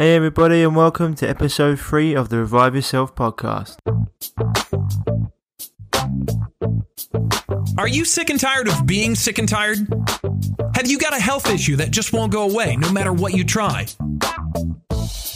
Hey, everybody, and welcome to episode three of the Revive Yourself podcast. Are you sick and tired of being sick and tired? Have you got a health issue that just won't go away no matter what you try?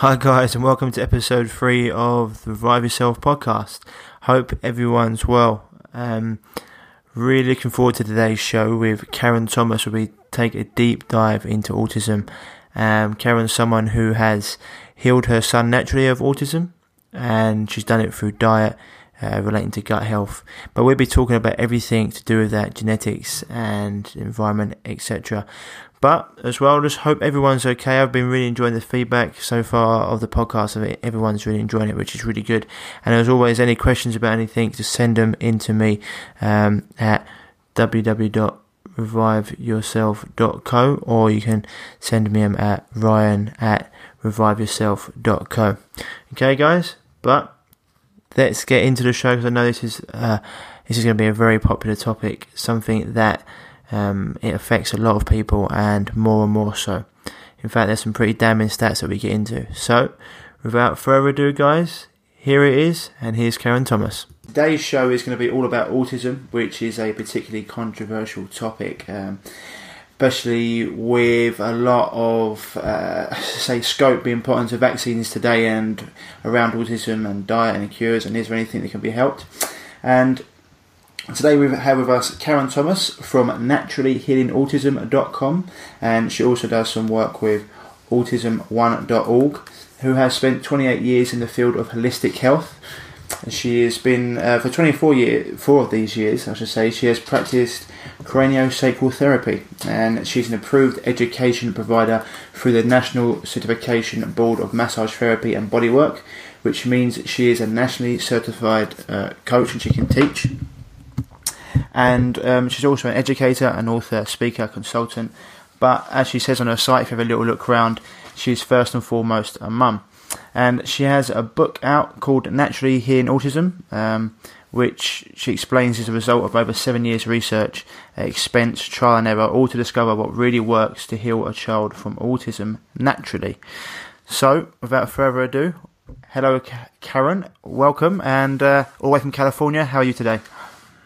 Hi, guys, and welcome to episode three of the Revive Yourself podcast. Hope everyone's well. Um, really looking forward to today's show with Karen Thomas, where we take a deep dive into autism. Um, Karen's someone who has healed her son naturally of autism, and she's done it through diet. Uh, relating to gut health, but we'll be talking about everything to do with that genetics and environment, etc. But as well, just hope everyone's okay. I've been really enjoying the feedback so far of the podcast. Of. Everyone's really enjoying it, which is really good. And as always, any questions about anything, just send them in to me um, at www.reviveyourself.co or you can send me them at ryan at reviveyourself.co. Okay, guys? But let's get into the show because I know this is uh, this is going to be a very popular topic, something that um, it affects a lot of people and more and more so. In fact, there's some pretty damning stats that we get into. So, without further ado, guys, here it is, and here's Karen Thomas. Today's show is going to be all about autism, which is a particularly controversial topic. Um, especially with a lot of, uh, say, scope being put onto vaccines today and around autism and diet and cures, and is there anything that can be helped? And Today we have with us Karen Thomas from naturallyhealingautism.com and she also does some work with autism1.org who has spent 28 years in the field of holistic health. She has been, uh, for 24 years, four of these years, I should say, she has practiced craniosacral therapy and she's an approved education provider through the National Certification Board of Massage Therapy and Bodywork, which means she is a nationally certified uh, coach and she can teach and um, she's also an educator, an author, speaker, consultant. But as she says on her site, if you have a little look around, she's first and foremost a mum. And she has a book out called Naturally Healing Autism, um, which she explains is a result of over seven years' research, expense, trial and error, all to discover what really works to heal a child from autism naturally. So, without further ado, hello, Karen, welcome, and uh, all the way from California. How are you today?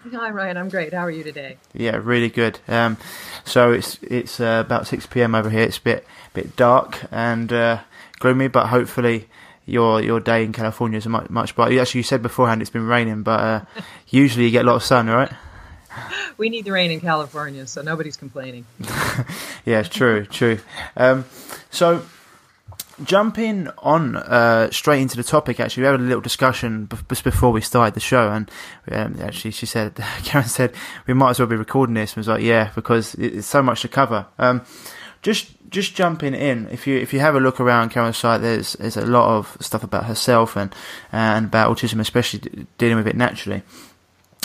Hi Ryan, I'm great. How are you today? Yeah, really good. Um, so it's it's uh, about six p.m. over here. It's a bit bit dark and uh, gloomy, but hopefully your your day in California is much much brighter. Actually, you said beforehand it's been raining, but uh, usually you get a lot of sun, right? We need the rain in California, so nobody's complaining. yeah, it's true, true. Um, so jumping on uh, straight into the topic, actually, we had a little discussion just before we started the show, and um, actually, she said, Karen said, we might as well be recording this. And I was like, yeah, because it's so much to cover. Um, just just jumping in, if you if you have a look around Karen's site, there's there's a lot of stuff about herself and and about autism, especially dealing with it naturally.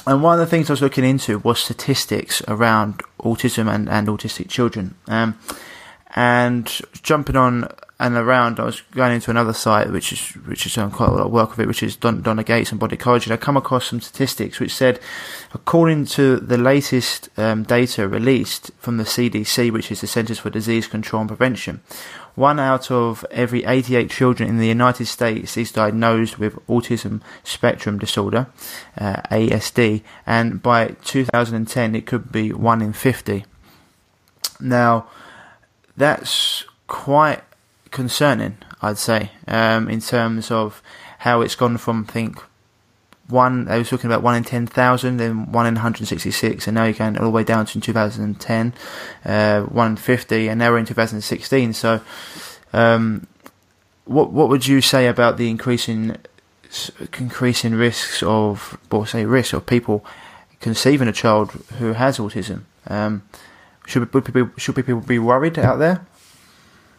And one of the things I was looking into was statistics around autism and, and autistic children. Um, and jumping on and around, I was going into another site, which is which is done quite a lot of work with it, which is Don, Donna Gates and Body Ecology. And I come across some statistics which said, according to the latest um, data released from the CDC, which is the Centers for Disease Control and Prevention, one out of every 88 children in the United States is diagnosed with autism spectrum disorder, uh, ASD, and by 2010 it could be one in 50. Now, that's quite concerning, I'd say, um, in terms of how it's gone from, I think, one, they were talking about one in 10,000, then one in 166, and now you're going all the way down to 2010, uh, one in 50, and now we're in 2016. So, um, what what would you say about the increasing increasing risks of, or say, risks of people conceiving a child who has autism? Um, should, should people be worried out there?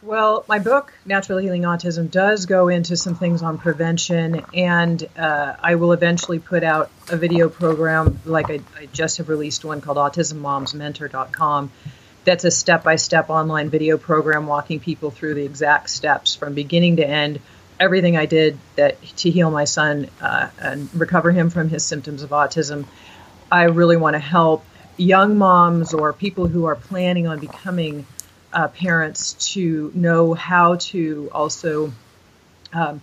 Well, my book, Natural Healing Autism, does go into some things on prevention, and uh, I will eventually put out a video program, like I, I just have released one called AutismMomsMentor.com. That's a step by step online video program walking people through the exact steps from beginning to end, everything I did that to heal my son uh, and recover him from his symptoms of autism. I really want to help young moms or people who are planning on becoming uh, parents to know how to also um,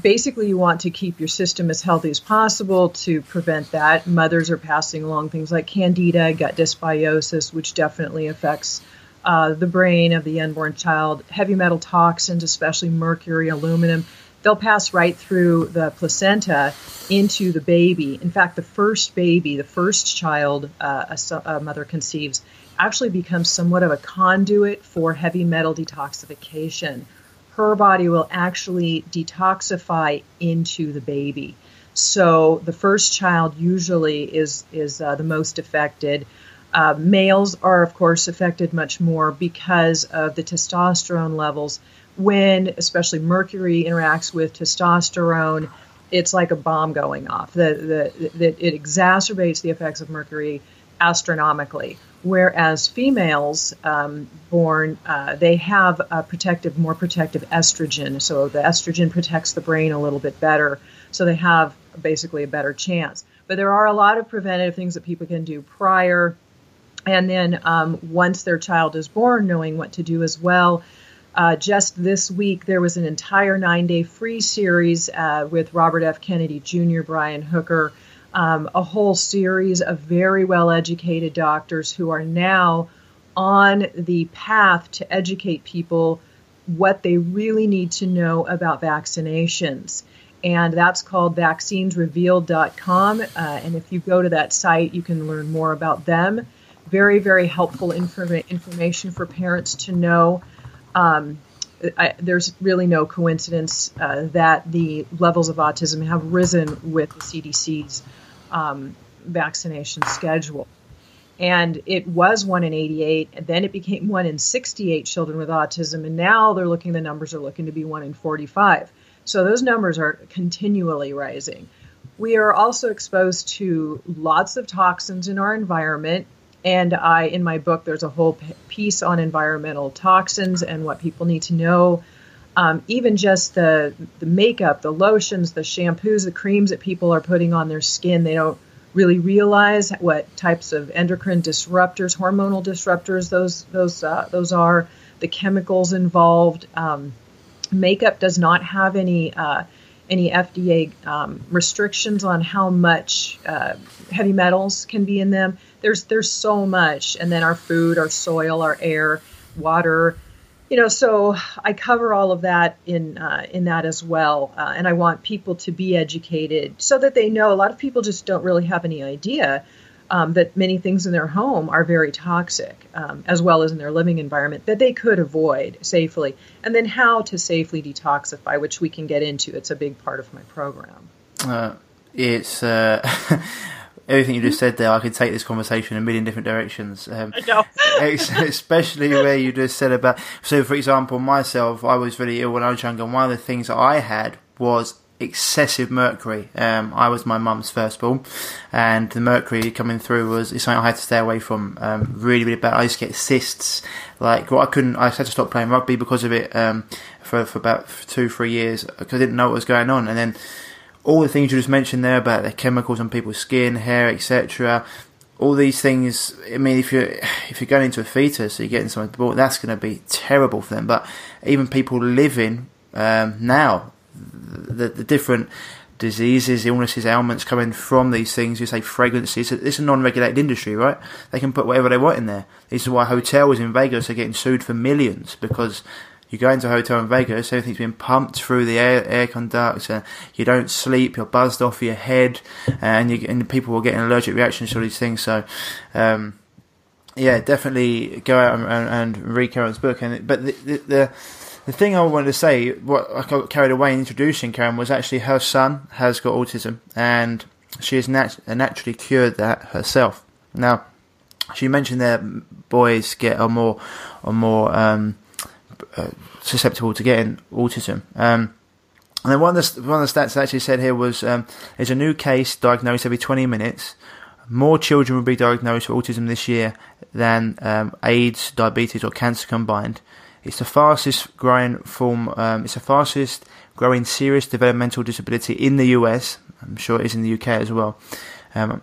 basically you want to keep your system as healthy as possible to prevent that. Mothers are passing along things like candida gut dysbiosis which definitely affects uh, the brain of the unborn child. Heavy metal toxins especially mercury aluminum they'll pass right through the placenta into the baby. In fact the first baby the first child uh, a, a mother conceives actually becomes somewhat of a conduit for heavy metal detoxification. Her body will actually detoxify into the baby. So the first child usually is is uh, the most affected. Uh, males are, of course, affected much more because of the testosterone levels. When, especially mercury, interacts with testosterone, it's like a bomb going off. The, the, the, it exacerbates the effects of mercury astronomically whereas females um, born uh, they have a protective more protective estrogen so the estrogen protects the brain a little bit better so they have basically a better chance but there are a lot of preventative things that people can do prior and then um, once their child is born knowing what to do as well uh, just this week, there was an entire nine day free series uh, with Robert F. Kennedy Jr., Brian Hooker, um, a whole series of very well educated doctors who are now on the path to educate people what they really need to know about vaccinations. And that's called vaccinesrevealed.com. Uh, and if you go to that site, you can learn more about them. Very, very helpful informa- information for parents to know. Um, I, there's really no coincidence uh, that the levels of autism have risen with the CDC's um, vaccination schedule. And it was one in 88, and then it became one in 68 children with autism, and now they're looking, the numbers are looking to be one in 45. So those numbers are continually rising. We are also exposed to lots of toxins in our environment, and I, in my book, there's a whole piece on environmental toxins and what people need to know. Um, even just the the makeup, the lotions, the shampoos, the creams that people are putting on their skin, they don't really realize what types of endocrine disruptors, hormonal disruptors, those those uh, those are. The chemicals involved. Um, makeup does not have any uh, any FDA um, restrictions on how much uh, heavy metals can be in them. There's there's so much, and then our food, our soil, our air, water. You know, so I cover all of that in uh, in that as well, uh, and I want people to be educated so that they know. A lot of people just don't really have any idea um, that many things in their home are very toxic, um, as well as in their living environment, that they could avoid safely. And then how to safely detoxify, which we can get into. It's a big part of my program. Uh, it's. Uh, everything you just said there, I could take this conversation in a million different directions. Um, especially where you just said about. So, for example, myself, I was really ill when I was younger, and one of the things that I had was excessive mercury. Um, I was my mum's firstborn, and the mercury coming through was something I had to stay away from. Um, really, really bad. I used to get cysts. Like, well, I couldn't. I had to stop playing rugby because of it um, for for about two, three years because I didn't know what was going on. And then all the things you just mentioned there about the chemicals on people's skin, hair, etc. All these things. I mean, if you're if you're going into a fetus, you're getting something, that's going to be terrible for them. But even people living um, now the, the different diseases, illnesses, ailments coming from these things. You say fragrances. It's a non-regulated industry, right? They can put whatever they want in there. This is why hotels in Vegas are getting sued for millions because you go into a hotel in Vegas, everything's being pumped through the air, air conducts, and you don't sleep, you're buzzed off your head, and, you, and people are getting allergic reactions to these things. So, um, yeah, definitely go out and, and, and read Karen's book. And but the, the, the the thing I wanted to say, what I got carried away in introducing Karen was actually her son has got autism, and she has nat- naturally cured that herself. Now, she mentioned that boys get a more, a more um, uh, susceptible to getting autism. Um, and then one of the one of the stats that actually said here was um, there's a new case diagnosed every 20 minutes. More children will be diagnosed with autism this year than um, AIDS, diabetes, or cancer combined. It's the fastest growing form. Um, it's the fastest growing serious developmental disability in the US. I'm sure it is in the UK as well. Um,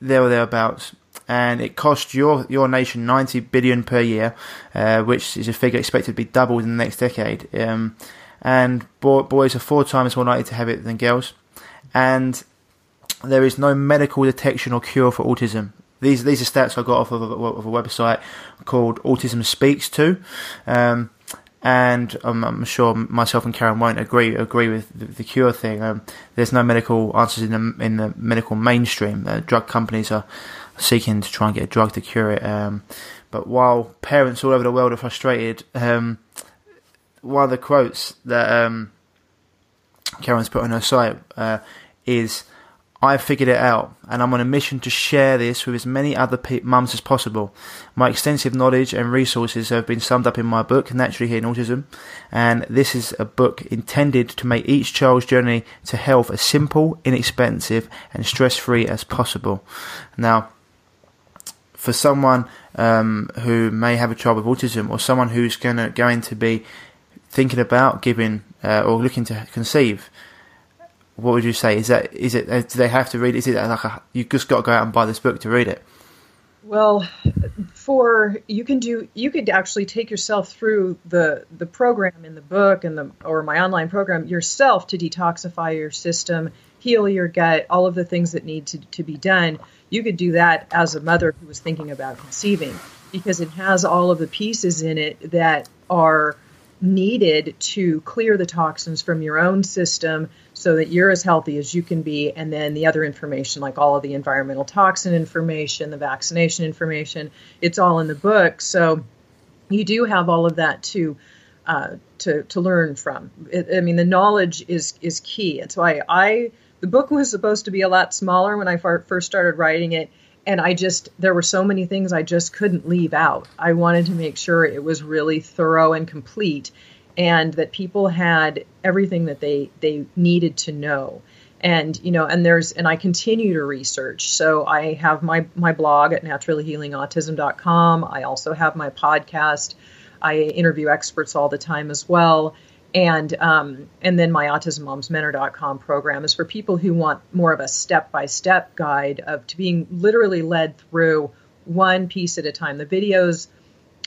there or thereabouts, and it costs your your nation 90 billion per year, uh, which is a figure expected to be doubled in the next decade. Um, and boy, boys are four times more likely to have it than girls, and there is no medical detection or cure for autism. These these are stats I got off of a, of a website called Autism Speaks to, um, and I'm, I'm, sure myself and Karen won't agree agree with the, the cure thing. Um, there's no medical answers in the in the medical mainstream. Uh, drug companies are seeking to try and get a drug to cure it. Um, but while parents all over the world are frustrated, um, one of the quotes that um, Karen's put on her site uh, is I have figured it out, and I'm on a mission to share this with as many other pe- mums as possible. My extensive knowledge and resources have been summed up in my book, Naturally Healing Autism, and this is a book intended to make each child's journey to health as simple, inexpensive, and stress free as possible. Now, for someone um, who may have a child with autism, or someone who's gonna, going to be thinking about giving uh, or looking to conceive, what would you say? Is that is it? Uh, do they have to read? Is it like a, you just got to go out and buy this book to read it? Well, for you can do you could actually take yourself through the the program in the book and the or my online program yourself to detoxify your system, heal your gut, all of the things that need to, to be done. You could do that as a mother who was thinking about conceiving because it has all of the pieces in it that are needed to clear the toxins from your own system so that you're as healthy as you can be. And then the other information, like all of the environmental toxin information, the vaccination information, it's all in the book. So you do have all of that to uh, to to learn from. It, I mean, the knowledge is is key. It's why I the book was supposed to be a lot smaller when I first started writing it. And I just, there were so many things I just couldn't leave out. I wanted to make sure it was really thorough and complete and that people had everything that they they needed to know. And you know and there's and i continue to research. So i have my my blog at naturallyhealingautism.com i also have my podcast. I interview experts all the time as well. And um, and then my autismmomsmentor.com program is for people who want more of a step-by-step guide of to being literally led through one piece at a time. The videos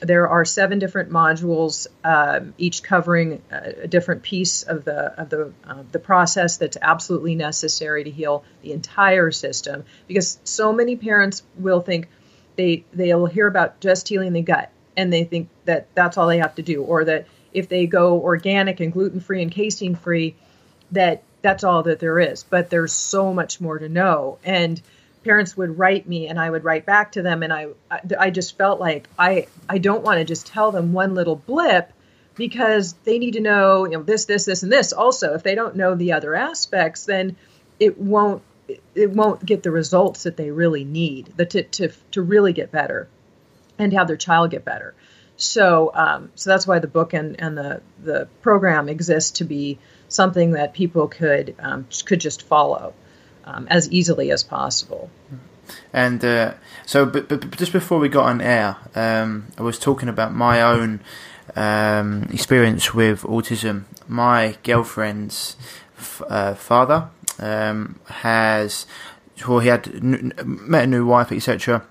there are seven different modules, um, each covering a, different piece of the of the uh, the process that's absolutely necessary to heal the entire system. Because so many parents will think they they'll hear about just healing the gut, and they think that that's all they have to do, or that if they go organic and gluten free and casein free, that that's all that there is. But there's so much more to know, and parents would write me and I would write back to them and I I just felt like I I don't want to just tell them one little blip because they need to know you know this this this and this. Also if they don't know the other aspects then it won't it won't get the results that they really need the, to, to to really get better and have their child get better. So um, so that's why the book and and the the program exists to be something that people could um, could just follow um, as easily as possible. And uh, so, but, but, just before we got on air, um, I was talking about my own um, experience with autism. My girlfriend's f- uh, father um, has, well, he had n- met a new wife, etc.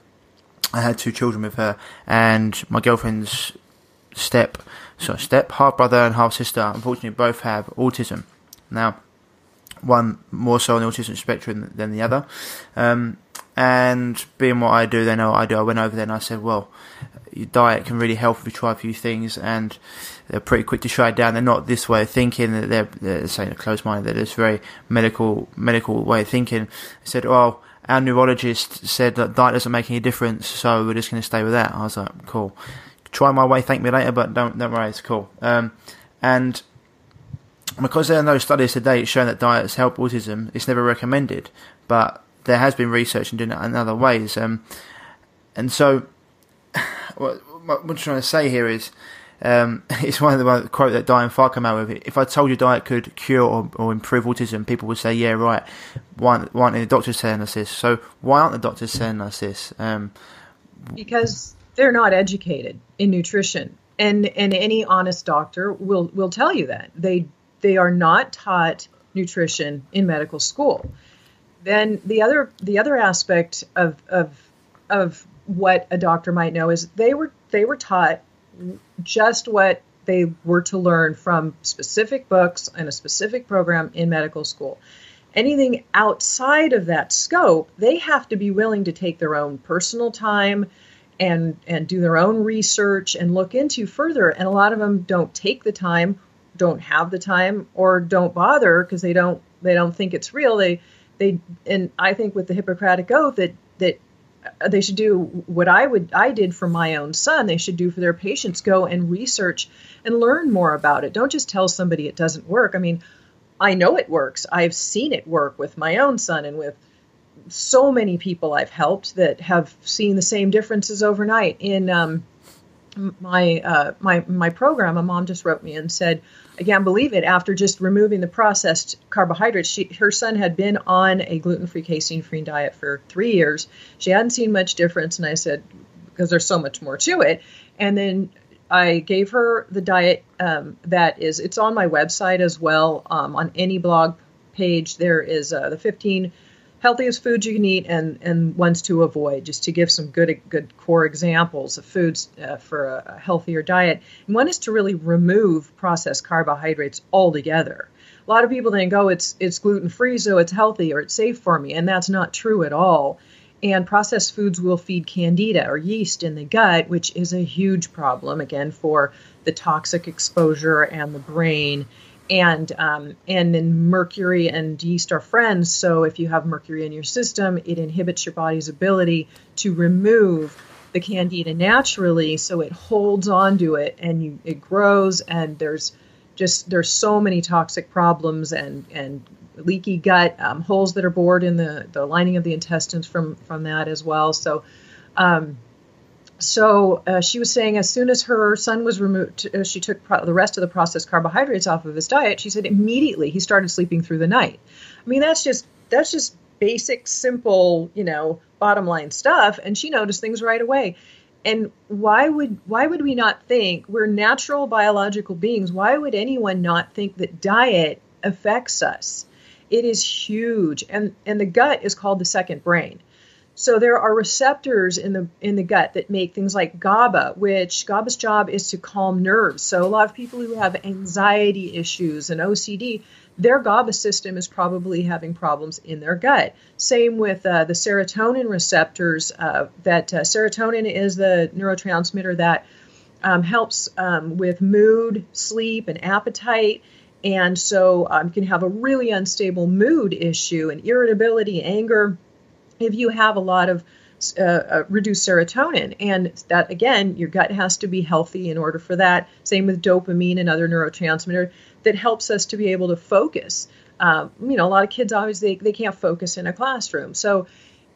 I had two children with her, and my girlfriend's step, so step half brother and half sister, unfortunately, both have autism. Now, one more so on the autism spectrum than the other. Um, and being what I do, then I do. I went over there and I said, well, your diet can really help if you try a few things, and they're pretty quick to shut it down. They're not this way of thinking. They're, they're saying a close minded. They're this very medical medical way of thinking. They said, well, our neurologist said that diet doesn't make any difference, so we're just going to stay with that. I was like, cool. Try my way, thank me later, but don't don't worry, it's cool. Um, and because there are no studies to date showing that diets help autism, it's never recommended. But there has been research in doing it in other ways. Um, and so, what, what I'm trying to say here is, um, it's one of the one, quote that Diane Farr came out with. If I told you diet could cure or, or improve autism, people would say, "Yeah, right." Why, why aren't the doctors telling us this? So why aren't the doctors telling us this? Um, because they're not educated in nutrition, and and any honest doctor will will tell you that they they are not taught nutrition in medical school. Then the other the other aspect of of of what a doctor might know is they were they were taught just what they were to learn from specific books and a specific program in medical school. Anything outside of that scope, they have to be willing to take their own personal time and and do their own research and look into further. And a lot of them don't take the time, don't have the time, or don't bother because they don't they don't think it's real. They they and I think with the Hippocratic Oath that that they should do what I would I did for my own son. They should do for their patients. Go and research and learn more about it. Don't just tell somebody it doesn't work. I mean, I know it works. I've seen it work with my own son and with so many people I've helped that have seen the same differences overnight. In um, my uh, my my program, a mom just wrote me and said, I can't believe it. After just removing the processed carbohydrates, she, her son had been on a gluten-free, casein-free diet for three years. She hadn't seen much difference, and I said, because there's so much more to it. And then I gave her the diet um, that is. It's on my website as well. Um, on any blog page, there is uh, the 15 healthiest foods you can eat and, and ones to avoid, just to give some good good core examples of foods uh, for a, a, healthier diet. And one is to really remove processed carbohydrates altogether. A lot of people think, oh, it's it's gluten free, so it's healthy or it's safe for me, and that's not true at all. And processed foods will feed candida or yeast in the gut, which is a huge problem again for the toxic exposure and the brain and um, and then mercury and yeast are friends. So if you have mercury in your system, it inhibits your body's ability to remove the candida naturally, so it holds onto it and you, it grows. And there's just there's so many toxic problems and and leaky gut, um, holes that are bored in the the lining of the intestines from from that as well. So. Um, so uh, she was saying as soon as her son was removed, uh, she took pro- the rest of the processed carbohydrates off of his diet. She said immediately he started sleeping through the night. I mean, that's just that's just basic, simple, you know, bottom line stuff. And she noticed things right away. And why would why would we not think we're natural biological beings? Why would anyone not think that diet affects us? It is huge, and and the gut is called the second brain. So there are receptors in the in the gut that make things like GABA, which GABA's job is to calm nerves. So a lot of people who have anxiety issues and OCD, their GABA system is probably having problems in their gut. Same with uh, the serotonin receptors. Uh, that uh, serotonin is the neurotransmitter that um, helps um, with mood, sleep, and appetite. And so um, can have a really unstable mood issue and irritability, anger if you have a lot of uh, uh, reduced serotonin. And that, again, your gut has to be healthy in order for that. Same with dopamine and other neurotransmitter that helps us to be able to focus. Um, you know, a lot of kids obviously they, they can't focus in a classroom. So,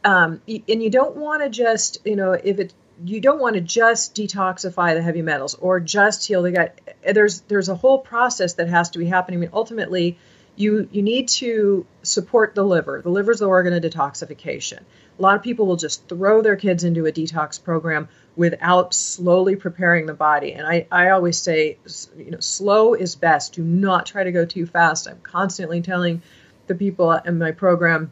um, and you don't want to just, you know, if it, you don't want to just detoxify the heavy metals or just heal the gut. There's there's a whole process that has to be happening. I mean, ultimately, you you need to support the liver. The liver is the organ of detoxification. A lot of people will just throw their kids into a detox program without slowly preparing the body. And I, I always say, you know, slow is best. Do not try to go too fast. I'm constantly telling the people in my program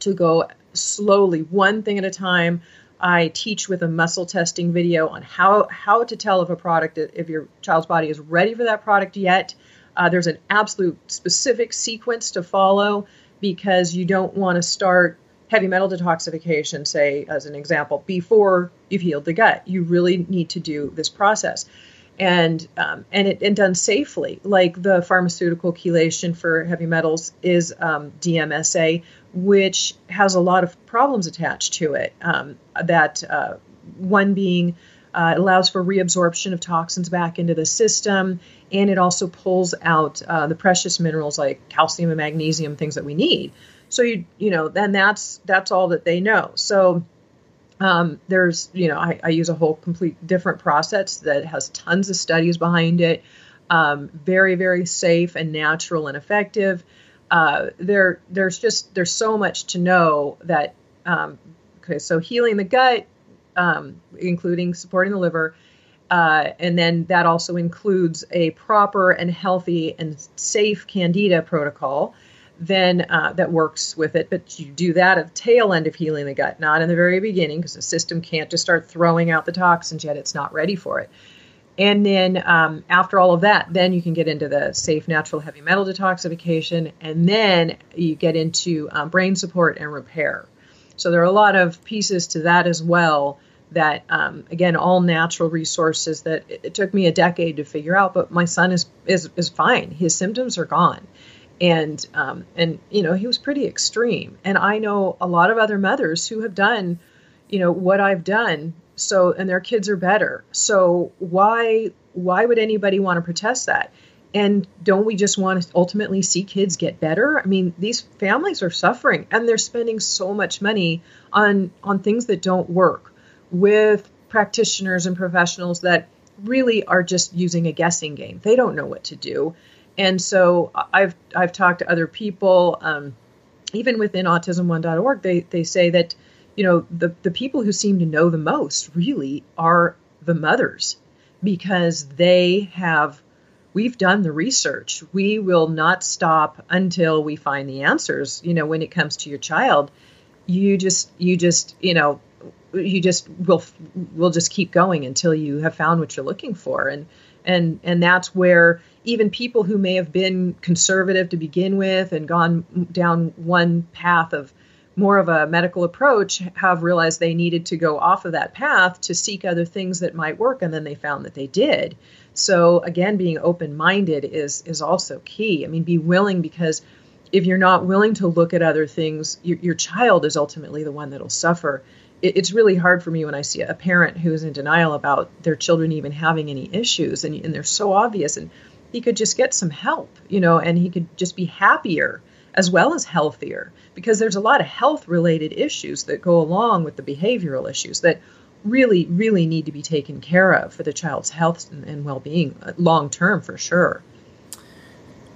to go slowly, one thing at a time. I teach with a muscle testing video on how how to tell if a product if your child's body is ready for that product yet uh, there's an absolute specific sequence to follow because you don't want to start heavy metal detoxification, say, as an example, before you've healed the gut. You really need to do this process. And um, and it and done safely, like the pharmaceutical chelation for heavy metals is um, DMSA, which has a lot of problems attached to it. Um, that uh, one being uh, it allows for reabsorption of toxins back into the system, and it also pulls out uh, the precious minerals like calcium and magnesium, things that we need. So you you know, then that's that's all that they know. So Um, there's, you know, I, I, use a whole complete different process that has tons of studies behind it. Um, very, very safe and natural and effective. Uh, there, there's just there's so much to know that. Um, okay, so healing the gut, um, including supporting the liver, uh, and then that also includes a proper and healthy and safe candida protocol then uh, that works with it. But you do that at the tail end of healing the gut, not in the very beginning, because the system can't just start throwing out the toxins yet; it's not ready for it. And then um, after all of that, then you can get into the safe natural heavy metal detoxification, and then you get into um, brain support and repair. So there are a lot of pieces to that as well. That um, again, all natural resources that it, it took me a decade to figure out, but my son is is is fine. His symptoms are gone. And um, and you know he was pretty extreme. And i know a lot of other mothers who have done you know what i've done so and their kids are better. So why why would anybody want to protest that? And don't we just want to ultimately see kids get better? I mean these families are suffering and they're spending so much money on on things that don't work with practitioners and professionals that really are just using a guessing game they don't know what to do and so I've I've talked to other people, um, even within autism1.org, they they say that you know the the people who seem to know the most really are the mothers because they have we've done the research. We will not stop until we find the answers. You know, when it comes to your child, you just you just you know you just will will just keep going until you have found what you're looking for. And and and that's where even people who may have been conservative to begin with and gone down one path of more of a medical approach have realized they needed to go off of that path to seek other things that might work and then they found that they did. So again being open minded is is also key. I mean be willing because if you're not willing to look at other things your, your child is ultimately the one that'll suffer it, it's really hard for me when i see a parent who's in denial about their children even having any issues and, and they're so obvious and he could just get some help, you know, and he could just be happier as well as healthier because there's a lot of health related issues that go along with the behavioral issues that really, really need to be taken care of for the child's health and, well being uh, long term for sure.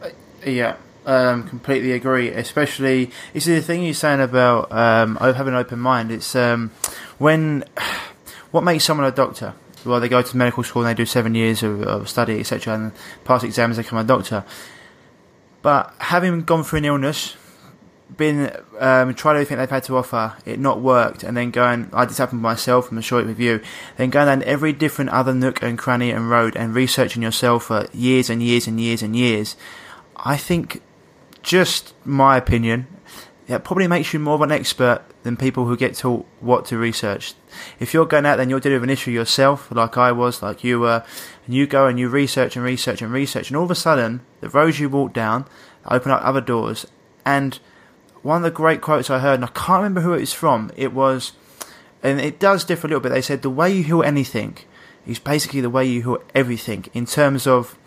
Uh, yeah, um, completely agree. Especially, see the thing you're saying about um, having an open mind. It's um, when what makes someone a doctor well, they go to medical school and they do seven years of, of study, etc., and pass exams, they become a doctor. But having gone through an illness, been um, tried everything they've had to offer, it not worked, and then going, I just happened myself, I'm sure it with you, then going down every different other nook and cranny and road and researching yourself for years and years and years and years, I think, just my opinion, it probably makes you more of an expert than people who get taught what to research. If you're going out there and you're dealing with an issue yourself, like I was, like you were, and you go and you research and research and research, and all of a sudden, the roads you walk down open up other doors. And one of the great quotes I heard, and I can't remember who it was from, it was, and it does differ a little bit. They said, The way you heal anything is basically the way you heal everything in terms of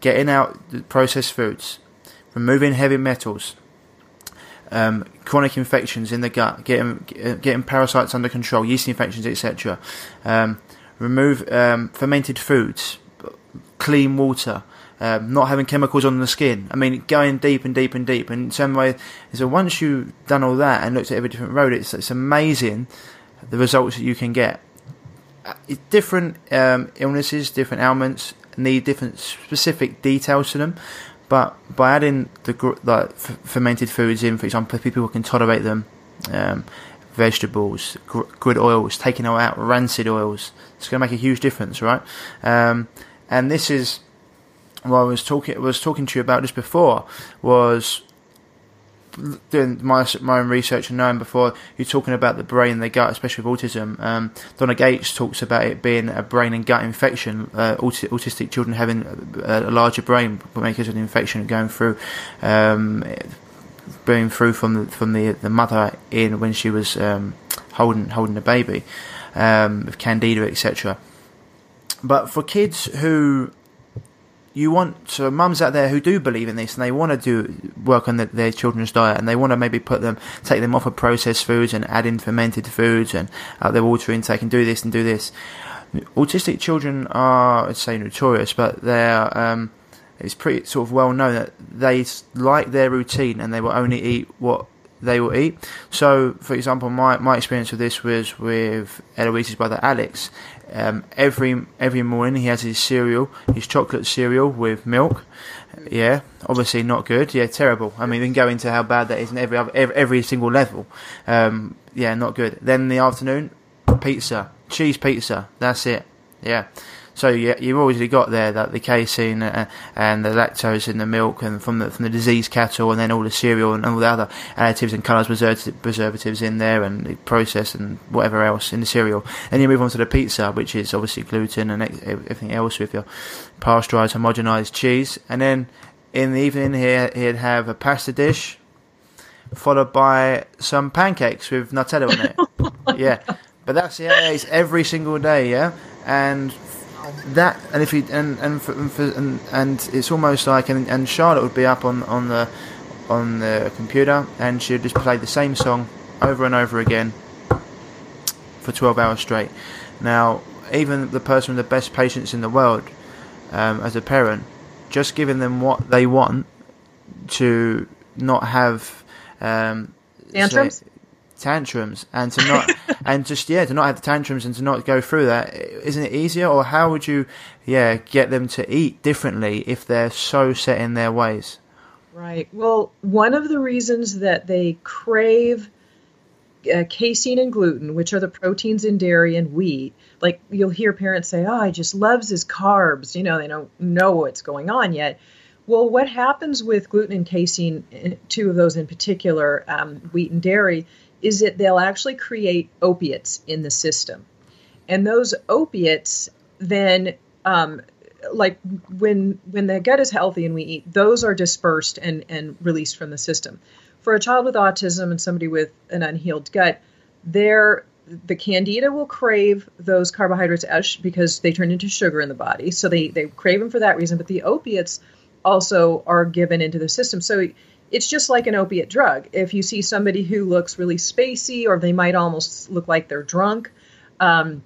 getting out the processed foods, removing heavy metals, um, chronic infections in the gut, getting getting parasites under control, yeast infections, etc. Um, remove um, fermented foods, clean water, um, not having chemicals on the skin. I mean, going deep and deep and deep. And in some way, so once you've done all that and looked at every different road, it's it's amazing the results that you can get. Uh, different um, illnesses, different ailments need different specific details to them. But by adding the like f- fermented foods in, for example, people can tolerate them, um, vegetables, gr- good oils, taking out rancid oils, it's going to make a huge difference, right? Um, and this is what I was talking was talking to you about just before was doing my my own research and knowing before you're talking about the brain, and the gut, especially with autism. Um, Donna Gates talks about it being a brain and gut infection. Uh, auti- autistic children having a, a larger brain because of the infection going through. Um, being through from the from the the mother in when she was um, holding holding the baby um, with candida etc. But for kids who you want so mums out there who do believe in this and they want to do work on the, their children's diet and they want to maybe put them take them off of processed foods and add in fermented foods and uh, their water intake and do this and do this. Autistic children are, I'd say, notorious, but they're um, it's pretty sort of well known that they like their routine and they will only eat what they will eat. So, for example, my, my experience with this was with Eloise's brother Alex. Um, every every morning he has his cereal, his chocolate cereal with milk. Yeah, obviously not good. Yeah, terrible. I mean, we can go into how bad that is in every every, every single level. Um, yeah, not good. Then in the afternoon, pizza, cheese pizza. That's it. Yeah. So you, you've already got there that the casein uh, and the lactose in the milk and from the from the diseased cattle and then all the cereal and all the other additives and colours preservatives in there and the process and whatever else in the cereal. And you move on to the pizza, which is obviously gluten and everything else with your pasteurised, homogenised cheese. And then in the evening, here he'd have a pasta dish followed by some pancakes with Nutella on it. yeah. But that's yeah, it's every single day, yeah. And that and if you and and for, and, for, and, and it's almost like and, and Charlotte would be up on on the on the computer and she'd just play the same song over and over again for 12 hours straight. Now, even the person with the best patience in the world, um, as a parent, just giving them what they want to not have um, tantrums. Say, tantrums and to not and just yeah to not have the tantrums and to not go through that isn't it easier? Or how would you yeah get them to eat differently if they're so set in their ways? Right. Well one of the reasons that they crave uh, casein and gluten which are the proteins in dairy and wheat like you'll hear parents say oh i just loves his carbs. You know they don't know what's going on yet. Well, what happens with gluten and casein, uh, two of those in particular, um, wheat and dairy, is that they'll actually create opiates in the system. And those opiates then um, like when when the gut is healthy and we eat, those are dispersed and, and released from the system. For a child with autism and somebody with an unhealed gut, there the candida will crave those carbohydrates as, because they turn into sugar in the body. So they, they crave them for that reason, but the opiates also are given into the system. So it's just like an opiate drug. If you see somebody who looks really spacey or they might almost look like they're drunk, um,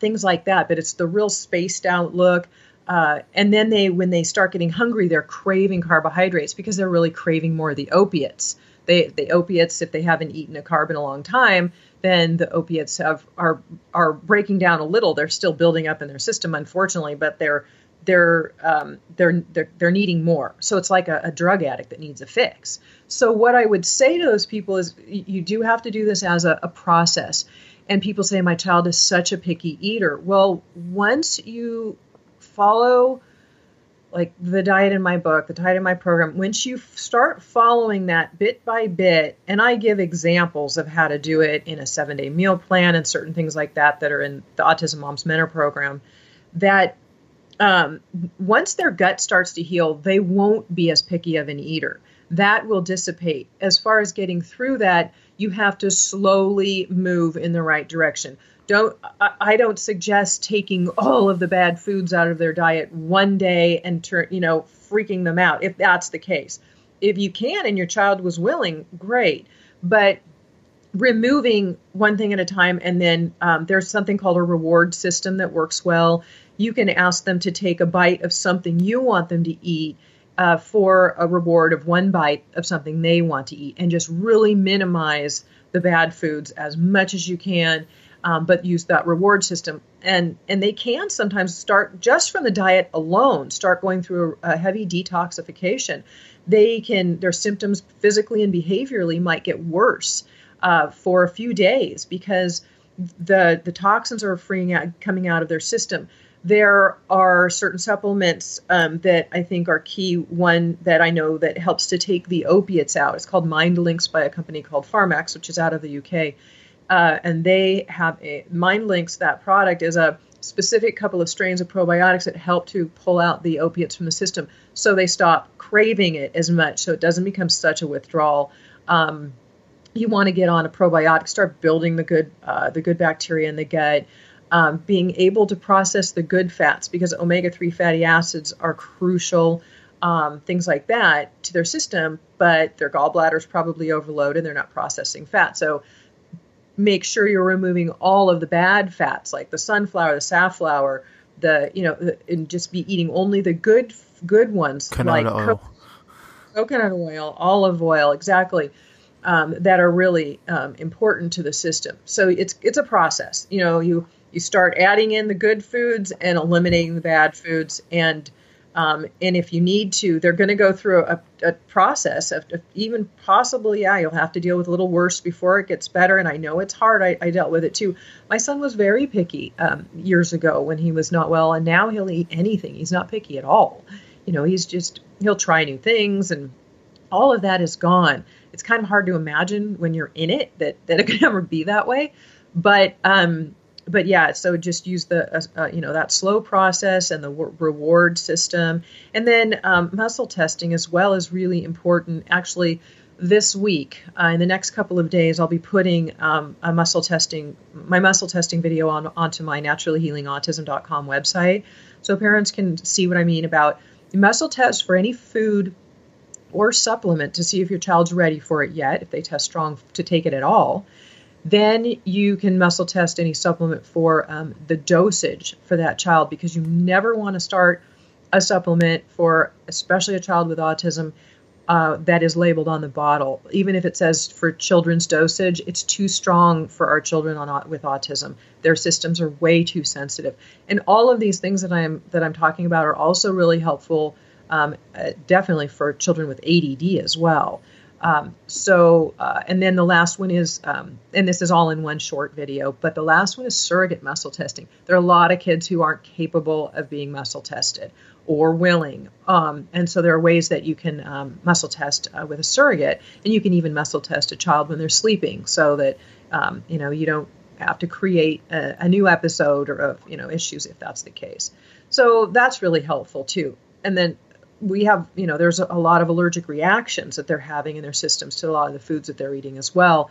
things like that, but it's the real spaced out look. Uh, and then they, when they start getting hungry, they're craving carbohydrates because they're really craving more of the opiates. They, the opiates, if they haven't eaten a carb in a long time, then the opiates have are are breaking down a little. They're still building up in their system, unfortunately, but they're they're um, they're, they're they're needing more. So it's like a, a, drug addict that needs a fix. So what I would say to those people is you do have to do this as a, a process. And people say my child is such a picky eater. Well, once you follow like the diet in my book, the diet in my program, once you start following that bit by bit, and I give examples of how to do it in a seven day meal plan and certain things like that that are in the Autism Moms Mentor program, that um, once their gut starts to heal, they won't be as picky of an eater. That will dissipate. As far as getting through that, you have to slowly move in the right direction. Don't I don't suggest taking all of the bad foods out of their diet one day and turn you know freaking them out if that's the case. If you can and your child was willing, great. But removing one thing at a time and then um, there's something called a reward system that works well you can ask them to take a bite of something you want them to eat uh, for a reward of one bite of something they want to eat and just really minimize the bad foods as much as you can um, but use that reward system. And and they can sometimes start just from the diet alone start going through a, a heavy detoxification. They can their symptoms physically and behaviorally might get worse uh, for a few days because the the toxins are freeing out coming out of their system there are certain supplements um, that I think are key. One that I know that helps to take the opiates out. It's called MindLinx by a company called Pharmax, which is out of the UK. Uh, and they have a MindLinx. That product is a specific couple of strains of probiotics that help to pull out the opiates from the system, so they stop craving it as much, so it doesn't become such a withdrawal. Um, you want to get on a probiotic, start building the good uh, the good bacteria in the gut. Um, being able to process the good fats because omega 3 fatty acids are crucial, um, things like that to their system, but their gallbladder is probably overloaded. They're not processing fat. So make sure you're removing all of the bad fats like the sunflower, the safflower, the, you know, and just be eating only the good good ones Canola like oil. co- coconut oil, olive oil, exactly um, that are really um, important to the system. So it's it's a process. You know, you you start adding in the good foods and eliminating the bad foods, and um, and if you need to, they're going to go through a, a process of, of, even possibly, yeah, you'll have to deal with a little worse before it gets better. And I know it's hard. I, I dealt with it too. My son was very picky um, years ago when he was not well, and now he'll eat anything. He's not picky at all. You know, he's just he'll try new things, and all of that is gone it's kind of hard to imagine when you're in it that that it could ever be that way. But um, but yeah, so just use the uh, uh, you know that slow process and the w- reward system, and then um, muscle testing as well is really important. Actually, this week uh, in the next couple of days, I'll be putting um, a muscle testing my muscle testing video on onto my naturallyhealingautism.com website, so parents can see what I mean about muscle tests for any food or supplement to see if your child's ready for it yet, if they test strong to take it at all. Then you can muscle test any supplement for um, the dosage for that child because you never want to start a supplement for, especially a child with autism, uh, that is labeled on the bottle. Even if it says for children's dosage, it's too strong for our children on, with autism. Their systems are way too sensitive, and all of these things that I'm that I'm talking about are also really helpful um, uh, definitely for children with ADD as well. Um, so, uh, and then the last one is, um, and this is all in one short video, but the last one is surrogate muscle testing. There are a lot of kids who aren't capable of being muscle tested or willing. Um, and so there are ways that you can um, muscle test uh, with a surrogate, and you can even muscle test a child when they're sleeping so that, um, you know, you don't have to create a, a new episode or of, you know, issues if that's the case. So that's really helpful too. And then we have, you know, there's a lot of allergic reactions that they're having in their systems to a lot of the foods that they're eating as well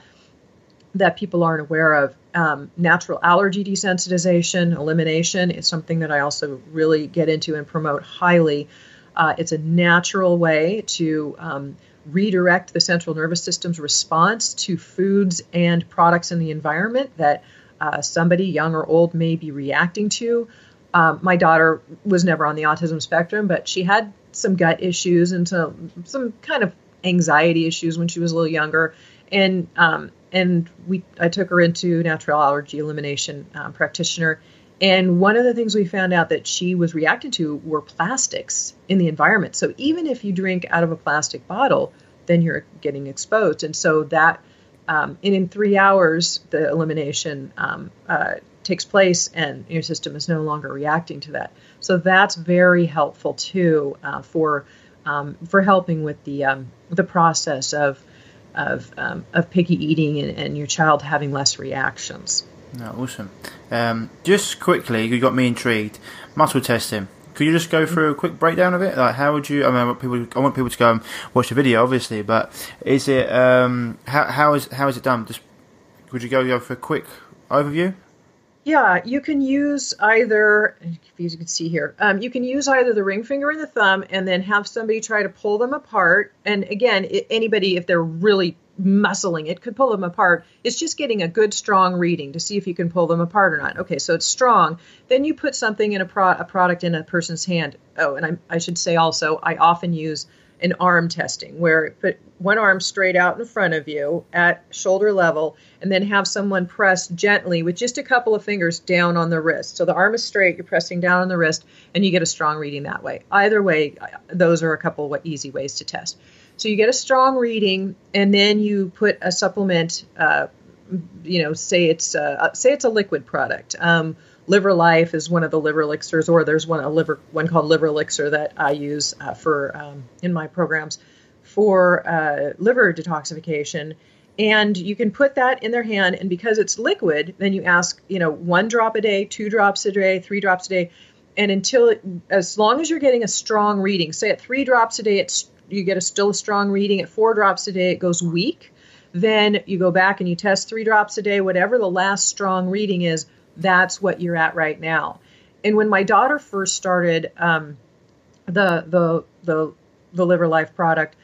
that people aren't aware of. Um, natural allergy desensitization, elimination is something that I also really get into and promote highly. Uh, it's a natural way to um, redirect the central nervous system's response to foods and products in the environment that uh, somebody, young or old, may be reacting to. Um, my daughter was never on the autism spectrum, but she had some gut issues and some kind of anxiety issues when she was a little younger, and um, and we I took her into natural allergy elimination um, practitioner, and one of the things we found out that she was reacting to were plastics in the environment. So even if you drink out of a plastic bottle, then you're getting exposed, and so that. Um, and in three hours, the elimination um, uh, takes place, and your system is no longer reacting to that. So that's very helpful too uh, for um, for helping with the um, the process of of, um, of picky eating and, and, your child having less reactions. No, awesome. Um, just quickly, you got me intrigued. Muscle testing. Could you just go through a quick breakdown of it? Like, how would you? I mean, I want people. I want people to go and watch the video, obviously. But is it? Um, how how is how is it done? Just would you go go for a quick overview? Yeah, you can use either, as you can see here, um, you can use either the ring finger and the thumb and then have somebody try to pull them apart. And again, it, anybody, if they're really muscling it, could pull them apart. It's just getting a good, strong reading to see if you can pull them apart or not. Okay, so it's strong. Then you put something in a, pro- a product in a person's hand. Oh, and I, I should say also, I often use an arm testing where put one arm straight out in front of you at shoulder level and then have someone press gently with just a couple of fingers down on the wrist. So the arm is straight, you're pressing down on the wrist and you get a strong reading that way. Either way, those are a couple of easy ways to test. So you get a strong reading and then you put a supplement uh, you know, say it's uh, say it's a liquid product. Um, Liver Life is one of the liver elixirs, or there's one a liver one called Liver Elixir that I use uh, for um, in my programs for uh, liver detoxification. And you can put that in their hand, and because it's liquid, then you ask, you know, one drop a day, two drops a day, three drops a day, and until it, as long as you're getting a strong reading, say at three drops a day, it's you get a still a strong reading. At four drops a day, it goes weak. Then you go back and you test three drops a day, whatever the last strong reading is that's what you're at right now. And when my daughter first started um, the the the the Liver Life product,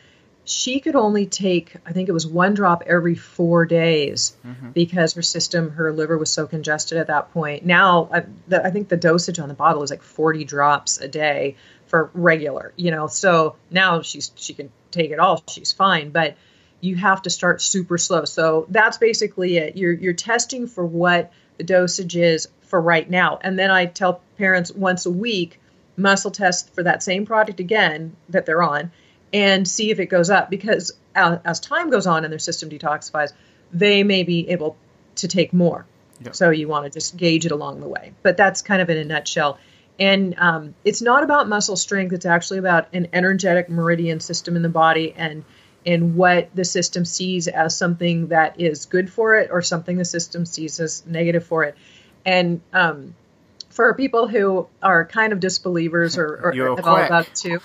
she could only take I think it was one drop every four days mm-hmm. because her system her liver was so congested at that point. Now I, the, I think the dosage on the bottle is like 40 drops a day for regular, you know. So now she's she can take it all, she's fine, but you have to start super slow. So that's basically it. You're you're testing for what dosage is for right now. And then I tell parents once a week muscle test for that same product again that they're on and see if it goes up because as, as time goes on and their system detoxifies, they may be able to take more. Yep. So you want to just gauge it along the way. But that's kind of in a nutshell. And um, it's not about muscle strength. It's actually about an energetic meridian system in the body and and what the system sees as something that is good for it or something the system sees as negative for it. And um, for people who are kind of disbelievers or, or all about it too,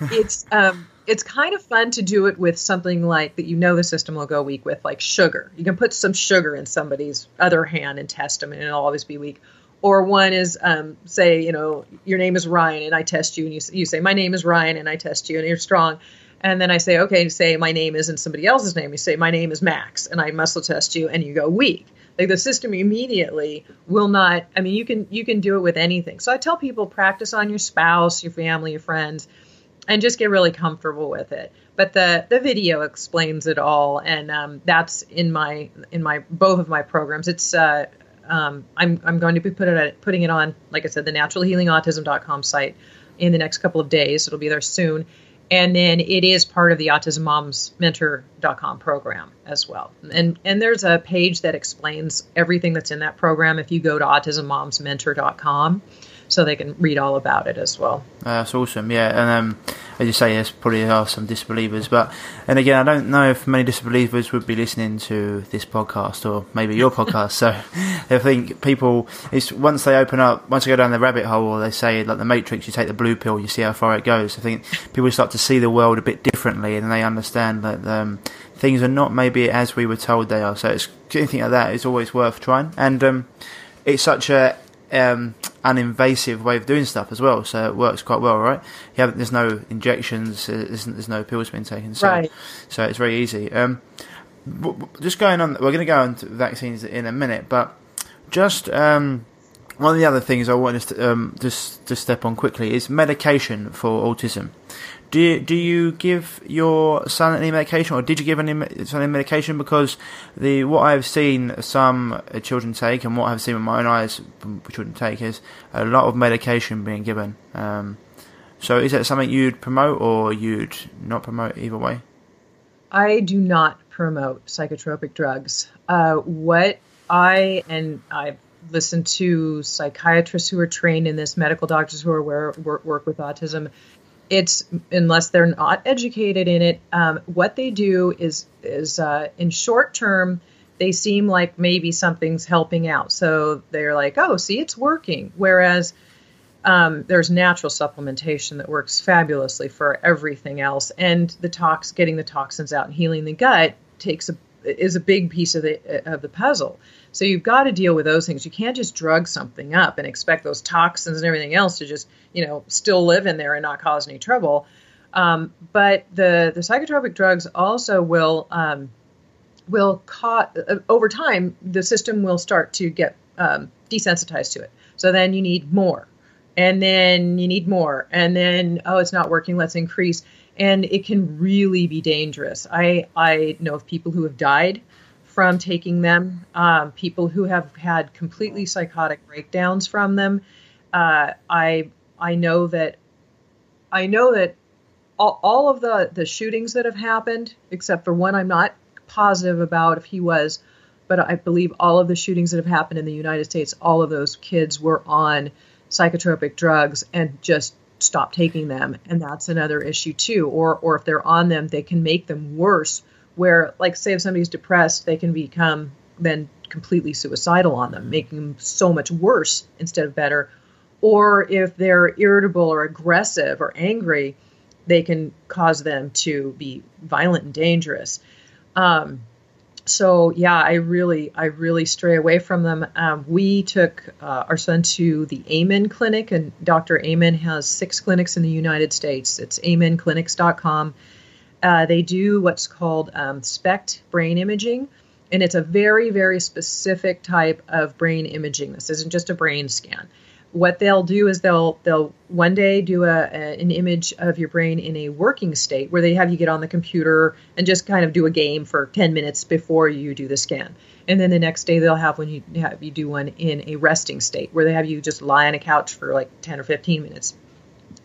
it's um, it's kind of fun to do it with something like that you know the system will go weak with, like sugar. You can put some sugar in somebody's other hand and test them, and it'll always be weak. Or one is, um, say, you know, your name is Ryan, and I test you, and you, you say, my name is Ryan, and I test you, and you're strong and then I say, okay, say my name isn't somebody else's name. You say my name is Max, and I muscle test you, and you go weak. Like the system immediately will not. I mean, you can you can do it with anything. So I tell people practice on your spouse, your family, your friends, and just get really comfortable with it. But the the video explains it all, and um, that's in my in my both of my programs. It's uh, um, I'm I'm going to be put it, putting it on, like I said, the naturallyhealingautism.com site in the next couple of days. It'll be there soon and then it is part of the autism moms mentor.com program as well. And and there's a page that explains everything that's in that program if you go to autismmomsmentor.com so they can read all about it as well. Uh, that's awesome, yeah. And um, as you say, there's probably are some disbelievers, but and again, I don't know if many disbelievers would be listening to this podcast or maybe your podcast. So I think people, it's once they open up, once they go down the rabbit hole, or they say like the Matrix, you take the blue pill, you see how far it goes. I think people start to see the world a bit differently, and they understand that. Um, things are not maybe as we were told they are. So it's anything like that is always worth trying. And um, it's such a um, invasive way of doing stuff as well, so it works quite well, right? Yeah, there's no injections, there's, there's no pills being taken, so right. so it's very easy. Um, just going on, we're going to go on to vaccines in a minute, but just um, one of the other things I want to um, just to step on quickly is medication for autism. Do do you give your son any medication, or did you give any son any medication? Because the what I've seen some uh, children take, and what I've seen with my own eyes children take, is a lot of medication being given. Um, so, is that something you'd promote, or you'd not promote either way? I do not promote psychotropic drugs. Uh, what I and I've listened to psychiatrists who are trained in this, medical doctors who are aware, work, work with autism, it's unless they're not educated in it. Um, what they do is is uh, in short term they seem like maybe something's helping out, so they're like, oh, see, it's working. Whereas um, there's natural supplementation that works fabulously for everything else, and the tox getting the toxins out and healing the gut takes a is a big piece of the of the puzzle. So you've got to deal with those things. You can't just drug something up and expect those toxins and everything else to just, you know, still live in there and not cause any trouble. Um, but the the psychotropic drugs also will um, will cause uh, over time the system will start to get um, desensitized to it. So then you need more, and then you need more, and then oh it's not working. Let's increase, and it can really be dangerous. I I know of people who have died from taking them, um, people who have had completely psychotic breakdowns from them. Uh, I I know that I know that all, all of the the shootings that have happened, except for one, I'm not positive about if he was, but I believe all of the shootings that have happened in the United States, all of those kids were on psychotropic drugs and just stopped taking them, and that's another issue too. Or or if they're on them, they can make them worse where like say if somebody's depressed they can become then completely suicidal on them making them so much worse instead of better or if they're irritable or aggressive or angry they can cause them to be violent and dangerous um, so yeah, I really, I really stray away from them. Um, we took uh, our son to the Amen Clinic, and Dr. Amen has six clinics in the United States. It's amenclinics.com. Uh, they do what's called um, SPECT brain imaging, and it's a very, very specific type of brain imaging. This isn't just a brain scan what they'll do is they'll they'll one day do a, a, an image of your brain in a working state where they have you get on the computer and just kind of do a game for 10 minutes before you do the scan and then the next day they'll have when you have you do one in a resting state where they have you just lie on a couch for like 10 or 15 minutes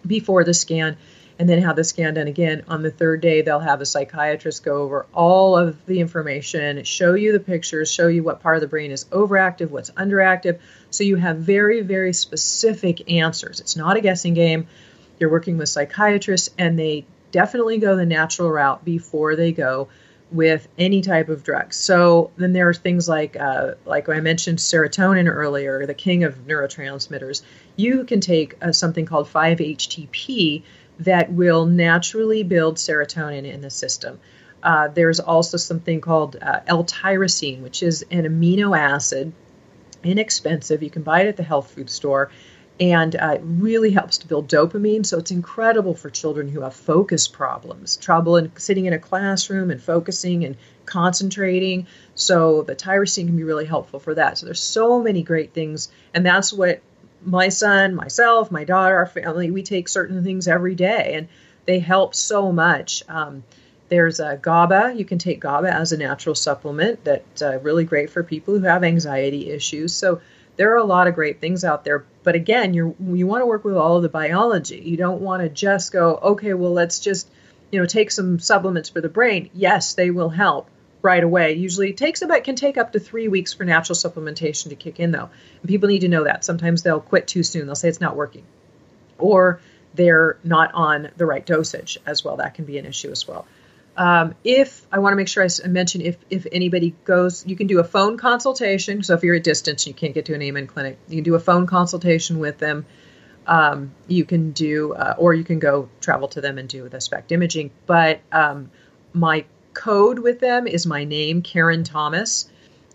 before the scan and then have the scan done again. On the third day, they'll have a psychiatrist go over all of the information, show you the pictures, show you what part of the brain is overactive, what's underactive. So you have very, very specific answers. It's not a guessing game. You're working with psychiatrists, and they definitely go the natural route before they go with any type of drug. So then there are things like, uh, like I mentioned, serotonin earlier, the king of neurotransmitters. You can take uh, something called 5-HTP, that will naturally build serotonin in the system. Uh, there's also something called uh, L-tyrosine, which is an amino acid, inexpensive. You can buy it at the health food store, and uh, it really helps to build dopamine. So it's incredible for children who have focus problems, trouble in sitting in a classroom and focusing and concentrating. So the tyrosine can be really helpful for that. So there's so many great things, and that's what my son, myself, my daughter, our family, we take certain things every day, and they help so much. Um, there's a GABA. You can take GABA as a natural supplement that's uh, really great for people who have anxiety issues. So there are a lot of great things out there. But again, you you want to work with all of the biology. You don't want to just go, okay, well, let's just you know take some supplements for the brain. Yes, they will help, right away. Usually it takes about can take up to three weeks for natural supplementation to kick in though. And people need to know that. Sometimes they'll quit too soon. They'll say it's not working. Or they're not on the right dosage as well. That can be an issue as well. Um, if I want to make sure I mention if if anybody goes, you can do a phone consultation. So if you're at distance, you can't get to an Amen clinic, you can do a phone consultation with them. Um, you can do, uh, or you can go travel to them and do the SPECT imaging. But um, my code with them is my name, Karen Thomas.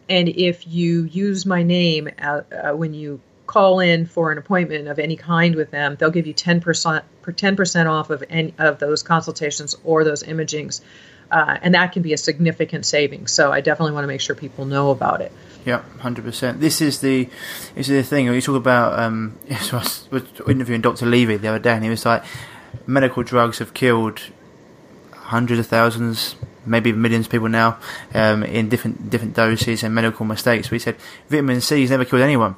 And if you use my name uh, uh, when you call in for an appointment of any kind with them, they'll give you 10% 10% off of any of those consultations or those imagings. Uh, and that can be a significant savings. So I definitely want to make sure people know about it. Yeah, hundred percent. This is the this is the thing. You talk about, um, I was interviewing Dr. Levy the other day, and he was like, medical drugs have killed hundreds of thousands, maybe millions of people now um, in different different doses and medical mistakes. We said vitamin C has never killed anyone.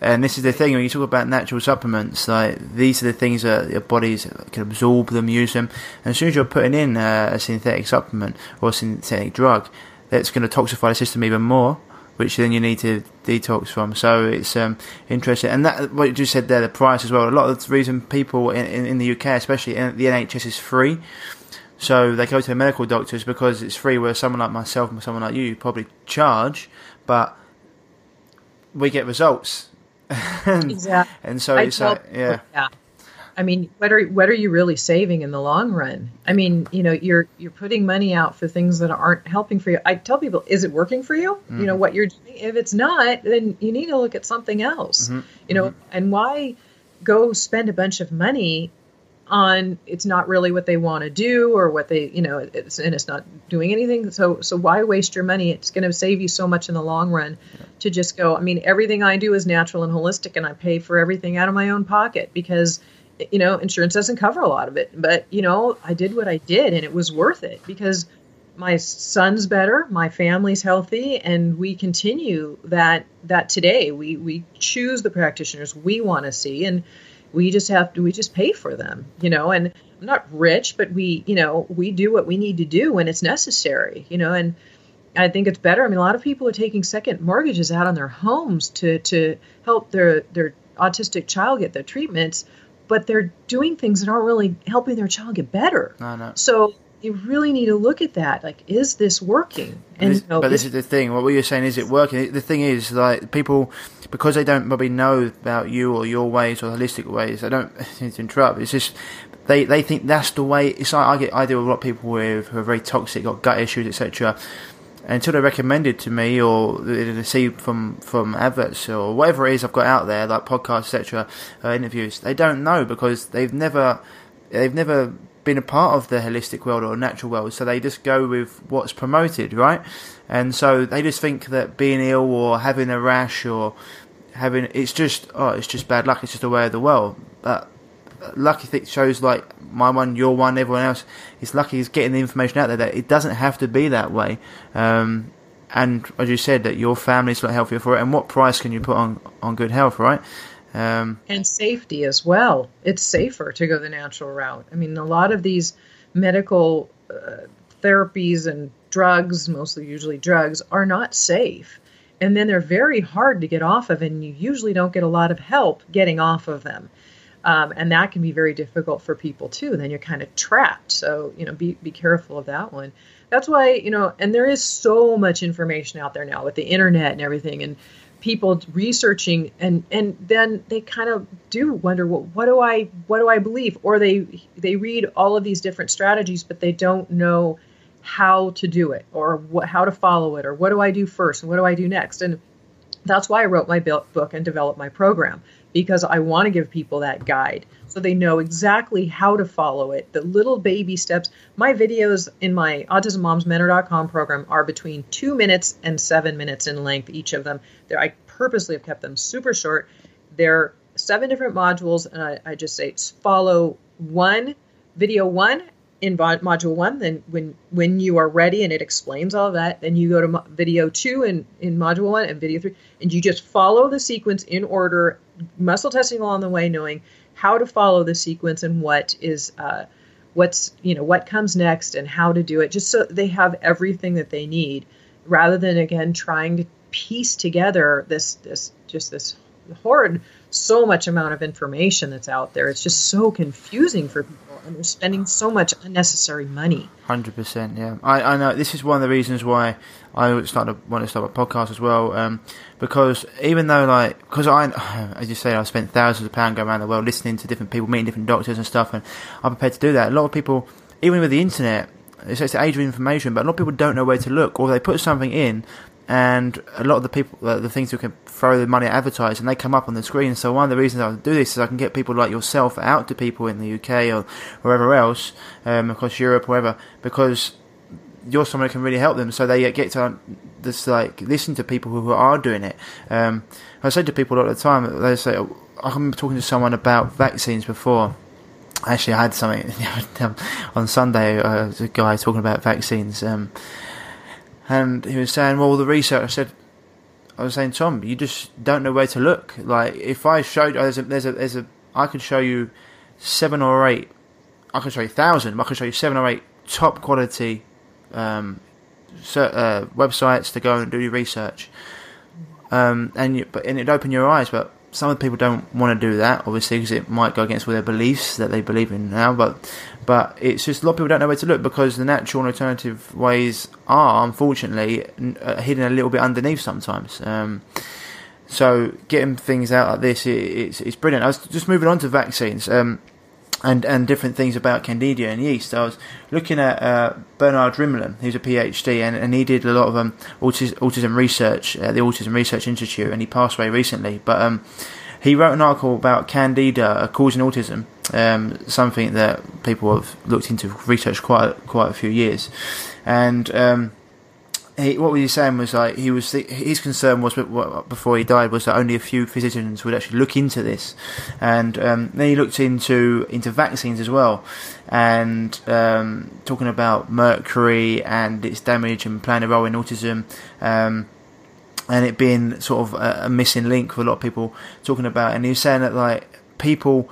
And this is the thing when you talk about natural supplements, like these are the things that your bodies can absorb them, use them. And as soon as you're putting in a, a synthetic supplement or a synthetic drug, that's going to toxify the system even more, which then you need to detox from. So it's um, interesting. And that what you just said there, the price as well. A lot of the reason people in, in, in the UK, especially in the NHS, is free so they go to medical doctors because it's free. Where someone like myself and someone like you probably charge, but we get results. and, exactly. And so I it's like, yeah. yeah. I mean, what are what are you really saving in the long run? I mean, you know, you're you're putting money out for things that aren't helping for you. I tell people, is it working for you? Mm-hmm. You know, mm-hmm. what you're doing. If it's not, then you need to look at something else. Mm-hmm. You know, mm-hmm. and why go spend a bunch of money on it's not really what they want to do or what they you know it's and it's not doing anything. So so why waste your money? It's going to save you so much in the long run to just go i mean everything i do is natural and holistic and i pay for everything out of my own pocket because you know insurance doesn't cover a lot of it. But you know i did what i did and it was worth it because my son's better my family's healthy and we continue that that today. We we choose the practitioners we want to see. And we just have to we just pay for them you know and i'm not rich but we you know we do what we need to do when it's necessary you know and i think it's better i mean a lot of people are taking second mortgages out on their homes to to help their their autistic child get their treatments but they're doing things that aren't really helping their child get better no, no. so you really need to look at that. Like, is this working? And this, you know, but this is the thing. What were you're saying is it working? The thing is, like, people because they don't probably know about you or your ways or holistic ways. They don't need to interrupt. It's just they they think that's the way. It's like I get I deal with a lot of people with who are very toxic, got gut issues, etc. until they're recommended to me or they see from from adverts or whatever it is I've got out there, like podcasts, etc., uh, interviews, they don't know because they've never they've never been a part of the holistic world or natural world, so they just go with what's promoted, right? And so they just think that being ill or having a rash or having it's just oh it's just bad luck, it's just the way of the world. But lucky thing shows like my one, your one, everyone else is lucky is getting the information out there that it doesn't have to be that way. Um, and as you said, that your family's a lot healthier for it. And what price can you put on on good health, right? Um, and safety as well. It's safer to go the natural route. I mean, a lot of these medical uh, therapies and drugs, mostly usually drugs, are not safe. And then they're very hard to get off of, and you usually don't get a lot of help getting off of them. Um, and that can be very difficult for people too. Then you're kind of trapped. So, you know, be, be careful of that one. That's why, you know, and there is so much information out there now with the internet and everything. And people researching and and then they kind of do wonder well, what do I what do I believe? Or they they read all of these different strategies but they don't know how to do it or what how to follow it or what do I do first and what do I do next? And that's why I wrote my book and developed my program because I want to give people that guide so they know exactly how to follow it, the little baby steps. My videos in my autismmomsmentor.com program are between two minutes and seven minutes in length, each of them. They're, I purposely have kept them super short. They're seven different modules, and I, I just say follow one video one in module one then when when you are ready and it explains all of that then you go to video two in in module one and video three and you just follow the sequence in order muscle testing along the way knowing how to follow the sequence and what is uh, what's you know what comes next and how to do it just so they have everything that they need rather than again trying to piece together this this just this horrid so much amount of information that's out there it's just so confusing for people and they're spending so much unnecessary money. Hundred percent, yeah. I, I know this is one of the reasons why I started want to start a podcast as well, um, because even though like because I, as you say, I spent thousands of pounds going around the world listening to different people, meeting different doctors and stuff, and I'm prepared to do that. A lot of people, even with the internet, it's, it's the age of information, but a lot of people don't know where to look, or they put something in and a lot of the people, uh, the things who can throw the money at advertising, they come up on the screen. So one of the reasons I do this is I can get people like yourself out to people in the UK or wherever else, um, across Europe, wherever, because you're someone who can really help them. So they get to just like listen to people who are doing it. Um, I say to people all the time, they say, I remember talking to someone about vaccines before. Actually, I had something on Sunday. Uh, a guy talking about vaccines. Um, and he was saying, well, the research. I said, I was saying, Tom, you just don't know where to look. Like, if I showed, there's a, there's a, there's a, I could show you seven or eight. I could show you thousand. I could show you seven or eight top quality um, uh, websites to go and do your research. Um, and you, but and it'd open your eyes. But some of the people don't want to do that, obviously, because it might go against all their beliefs that they believe in now. But but it's just a lot of people don't know where to look because the natural and alternative ways are, unfortunately, uh, hidden a little bit underneath sometimes. Um, so getting things out like this, it, it's, it's brilliant. I was just moving on to vaccines. Um, and, and different things about candida and yeast. I was looking at uh, Bernard Rimland, who's a PhD, and, and he did a lot of um, autism, autism research at the Autism Research Institute, and he passed away recently. But um, he wrote an article about candida causing autism, um, something that people have looked into, researched quite quite a few years, and um, he, what was he saying was like he was his concern was before he died was that only a few physicians would actually look into this, and um, then he looked into into vaccines as well, and um, talking about mercury and its damage and playing a role in autism. Um, and it being sort of a, a missing link for a lot of people talking about, and he was saying that like people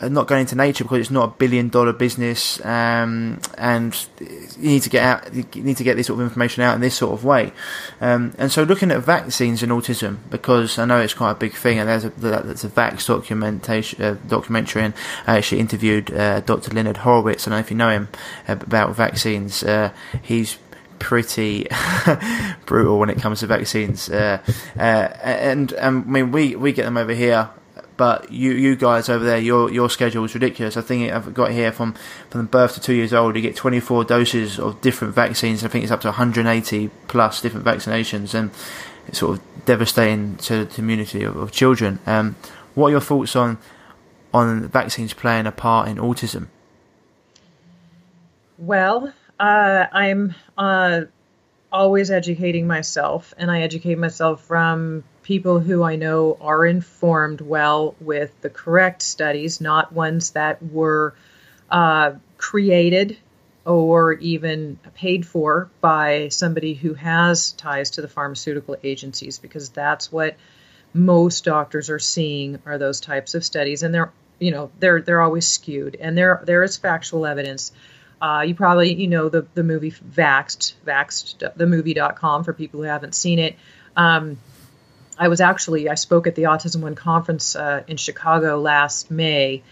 are not going into nature because it's not a billion dollar business, um, and you need to get out, you need to get this sort of information out in this sort of way. Um, and so, looking at vaccines and autism, because I know it's quite a big thing, and there's a that's a Vaxxed documentation uh, documentary, and I actually interviewed uh, Dr. Leonard Horowitz. I don't know if you know him about vaccines. Uh, he's pretty brutal when it comes to vaccines, uh, uh, and I mean we we get them over here but you you guys over there, your your schedule is ridiculous. I think I've got here from from birth to two years old, you get 24 doses of different vaccines. I think it's up to 180 plus different vaccinations, and it's sort of devastating to the community of, of children. Um, what are your thoughts on on vaccines playing a part in autism? Well, uh, I'm uh, always educating myself, and I educate myself from people who I know are informed well with the correct studies, not ones that were uh, created or even paid for by somebody who has ties to the pharmaceutical agencies, because that's what most doctors are seeing are those types of studies, and they're you know they're they're always skewed, and there there is factual evidence. Uh, you probably you know the the movie Vaxxed, Vaxxed, the movie.com for people who haven't seen it. Um, I was actually I spoke at the Autism One conference uh, in Chicago last May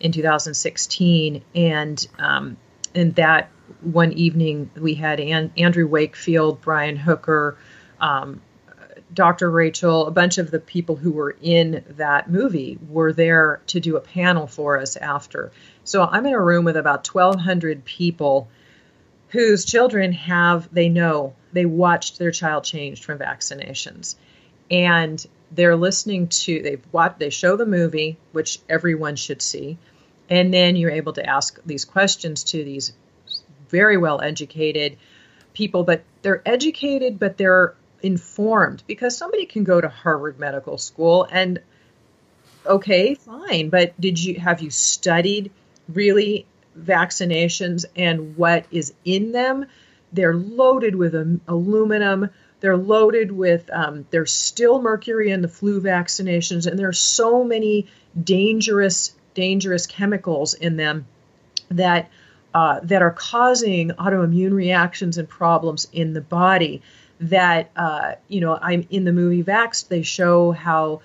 in 2016, and um, that one evening we had An- Andrew Wakefield, Brian Hooker, um, Dr. Rachel, a bunch of the people who were in that movie were there to do a panel for us after. So I'm in a room with about 1,200 people whose children have, they know, they watched their child changed from vaccinations. And they're listening to, they've watched, they show the movie, which everyone should see. And then you're able to ask these questions to these very well educated people, but they're educated, but they're informed because somebody can go to Harvard Medical School and okay, fine, but did you have you studied really vaccinations and what is in them? They're loaded with aluminum. They're loaded with, um, there's still mercury in the flu vaccinations, and there's so many dangerous, dangerous chemicals in them that uh, that are causing autoimmune reactions and problems in the body that uh, you know I'm in the movie Vaxxed. They show how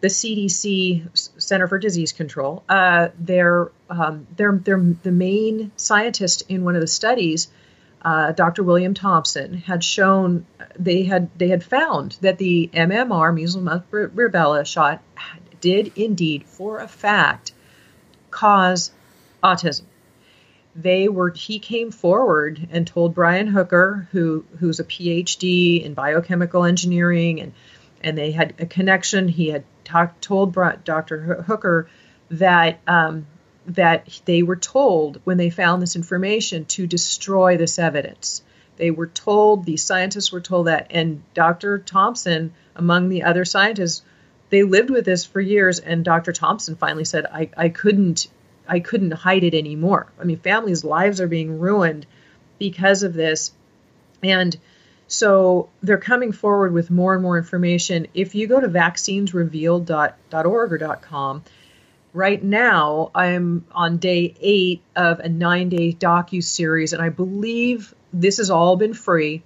the CDC Center for Disease Control, uh, their um, their their the main scientist in one of the studies, uh, Dr. William Thompson, had shown they had they had found that the MMR measles mumps rubella shot did indeed for a fact cause autism they were he came forward and told Brian Hooker, who who's a PhD in biochemical engineering, and and they had a connection. He had talked told Dr. Hooker that um, that they were told when they found this information to destroy this evidence. They were told these scientists were told that, and Dr. Thompson, among the other scientists, they lived with this for years. And Dr. Thompson finally said, "I I couldn't I couldn't hide it anymore. I mean, families' lives are being ruined because of this. And so they're coming forward with more and more information. If you go to vaccinesrevealed.org or .com, right now I'm on day eight of a nine-day docu series, and I believe this has all been free.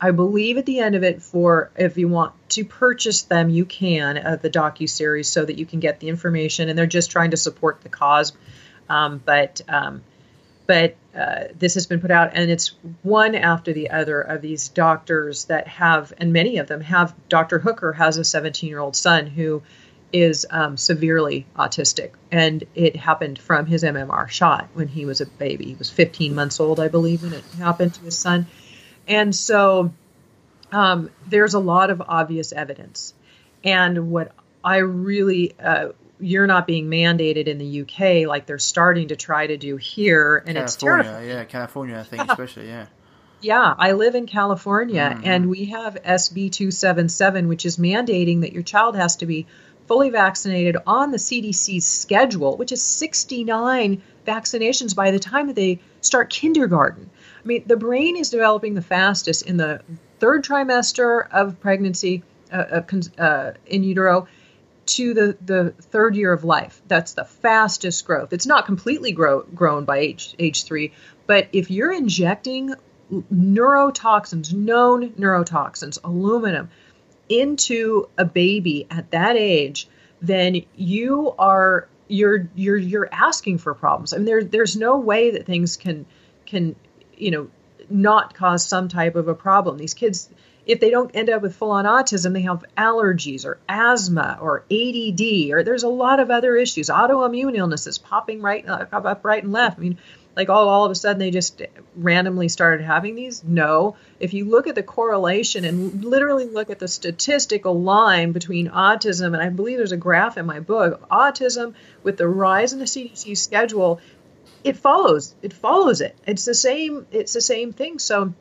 I believe at the end of it, for if you want to purchase them, you can uh, the docu series so that you can get the information. And they're just trying to support the cause um, but um, but uh, this has been put out, and it's one after the other of these doctors that have, and many of them have. Dr. Hooker has a 17 year old son who is um, severely autistic, and it happened from his MMR shot when he was a baby. He was 15 months old, I believe, when it happened to his son. And so um, there's a lot of obvious evidence. And what I really uh, you're not being mandated in the UK like they're starting to try to do here, and California, it's terrifying. Yeah, California, I think especially. Yeah. Yeah, I live in California, mm-hmm. and we have SB 277, which is mandating that your child has to be fully vaccinated on the CDC's schedule, which is 69 vaccinations by the time that they start kindergarten. I mean, the brain is developing the fastest in the third trimester of pregnancy, uh, uh, in utero, to the, the third year of life. That's the fastest growth. It's not completely grow, grown by age, age three, but if you're injecting neurotoxins, known neurotoxins, aluminum, into a baby at that age, then you are you're you're you're asking for problems. I mean, there there's no way that things can can you know not cause some type of a problem. These kids, if they don't end up with full on autism, they have allergies or asthma or ADD, or there's a lot of other issues, autoimmune illnesses popping right uh, up right and left. I mean, like all, all of a sudden they just randomly started having these? No. If you look at the correlation and literally look at the statistical line between autism and i believe there's a graph in my book autism with the rise in the cdc schedule it follows it follows it. It's the same it's the same thing. So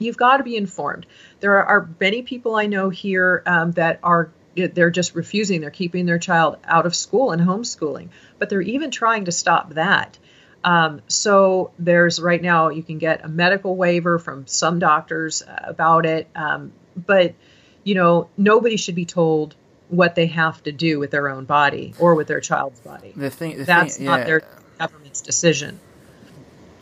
you've got to be informed there are many people i know here um, that are they're just refusing they're keeping their child out of school and homeschooling but they're even trying to stop that um, so there's right now you can get a medical waiver from some doctors about it, um, but you know nobody should be told what they have to do with their own body or with their child's body. The thing, the that's thing, not yeah. their government's decision.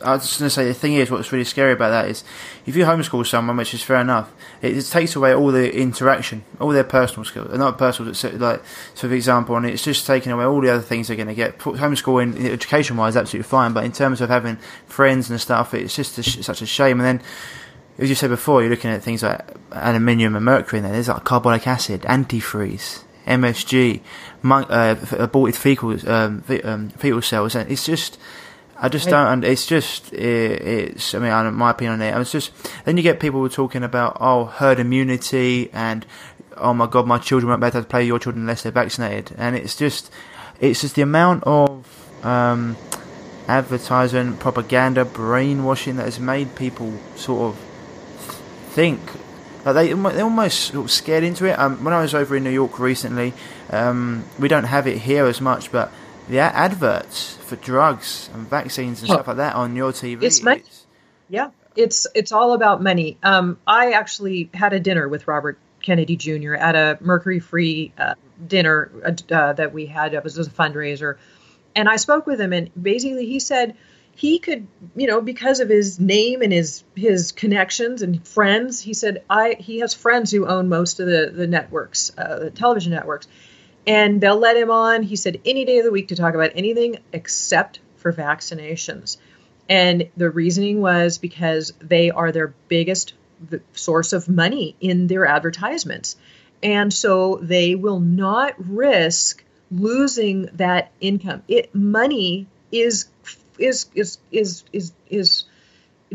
I was just going to say the thing is, what's really scary about that is, if you homeschool someone, which is fair enough, it, it takes away all the interaction, all their personal skills, not personal, like so for example, and it's just taking away all the other things they're going to get. Homeschooling, education wise, absolutely fine, but in terms of having friends and stuff, it's just a, such a shame. And then, as you said before, you're looking at things like aluminium and mercury, and there's like carbonic acid, antifreeze. MSG, uh, aborted fecal um, um, fetal cells, and it's just I just don't, and it's just, it's, I mean, my opinion on it, it's just, then you get people talking about, oh, herd immunity, and, oh my god, my children won't be able to play your children unless they're vaccinated, and it's just, it's just the amount of, um, advertising, propaganda, brainwashing that has made people sort of think, like they, they're almost sort of scared into it. Um, when I was over in New York recently, um, we don't have it here as much, but the adverts for drugs and vaccines and stuff like that on your TV. It's money. It's, yeah, it's it's all about money. Um, I actually had a dinner with Robert Kennedy Jr. at a mercury-free uh, dinner uh, that we had. It was, it was a fundraiser, and I spoke with him, and basically he said he could, you know, because of his name and his his connections and friends, he said I he has friends who own most of the the networks, uh, the television networks and they'll let him on, he said, any day of the week to talk about anything except for vaccinations. And the reasoning was because they are their biggest source of money in their advertisements. And so they will not risk losing that income. It money is is is is is is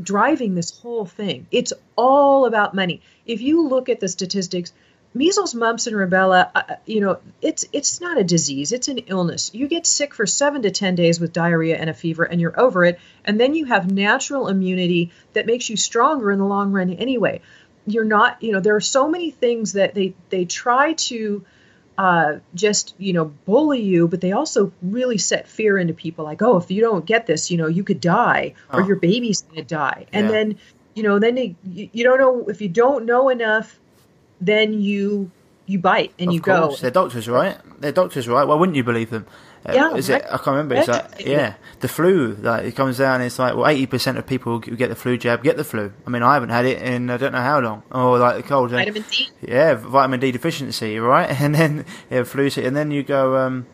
driving this whole thing. It's all about money. If you look at the statistics, measles, mumps, and rubella, uh, you know, it's it's not a disease; it's an illness. You get sick for seven to ten days with diarrhea and a fever, and you're over it. And then you have natural immunity that makes you stronger in the long run. Anyway, you're not. You know, there are so many things that they they try to. Uh, just you know bully you but they also really set fear into people like oh if you don't get this you know you could die or oh. your baby's gonna die and yeah. then you know then they, you, you don't know if you don't know enough then you you bite and of you course. go. They're doctors, right? They're doctors, right? Why wouldn't you believe them? Uh, yeah, is it? I can't remember. It's like yeah, the flu. Like it comes down. It's like well, eighty percent of people who get the flu jab get the flu. I mean, I haven't had it in I don't know how long. Or like the cold. Vitamin D. Yeah, vitamin D deficiency, right? And then yeah, flu. And then you go. Um,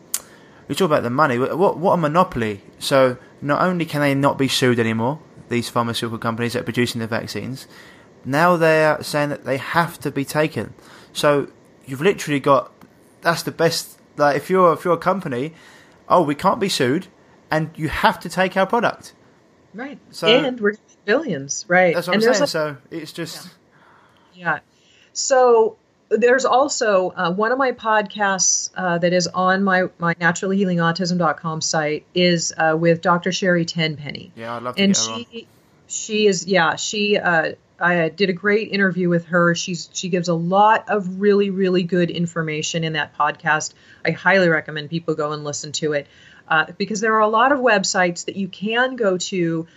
we talk about the money. What what a monopoly. So not only can they not be sued anymore, these pharmaceutical companies that are producing the vaccines, now they're saying that they have to be taken. So you've literally got that's the best. Like if you're if you're a company, oh, we can't be sued, and you have to take our product. Right. So and we're billions, right? That's what and I'm saying. So it's just yeah. yeah. So there's also uh, one of my podcasts uh, that is on my my naturallyhealingautism.com site is uh, with Dr. Sherry Tenpenny. Yeah, I'd love to and get she on. she is yeah she uh, I did a great interview with her. She's she gives a lot of really really good information in that podcast. I highly recommend people go and listen to it uh, because there are a lot of websites that you can go to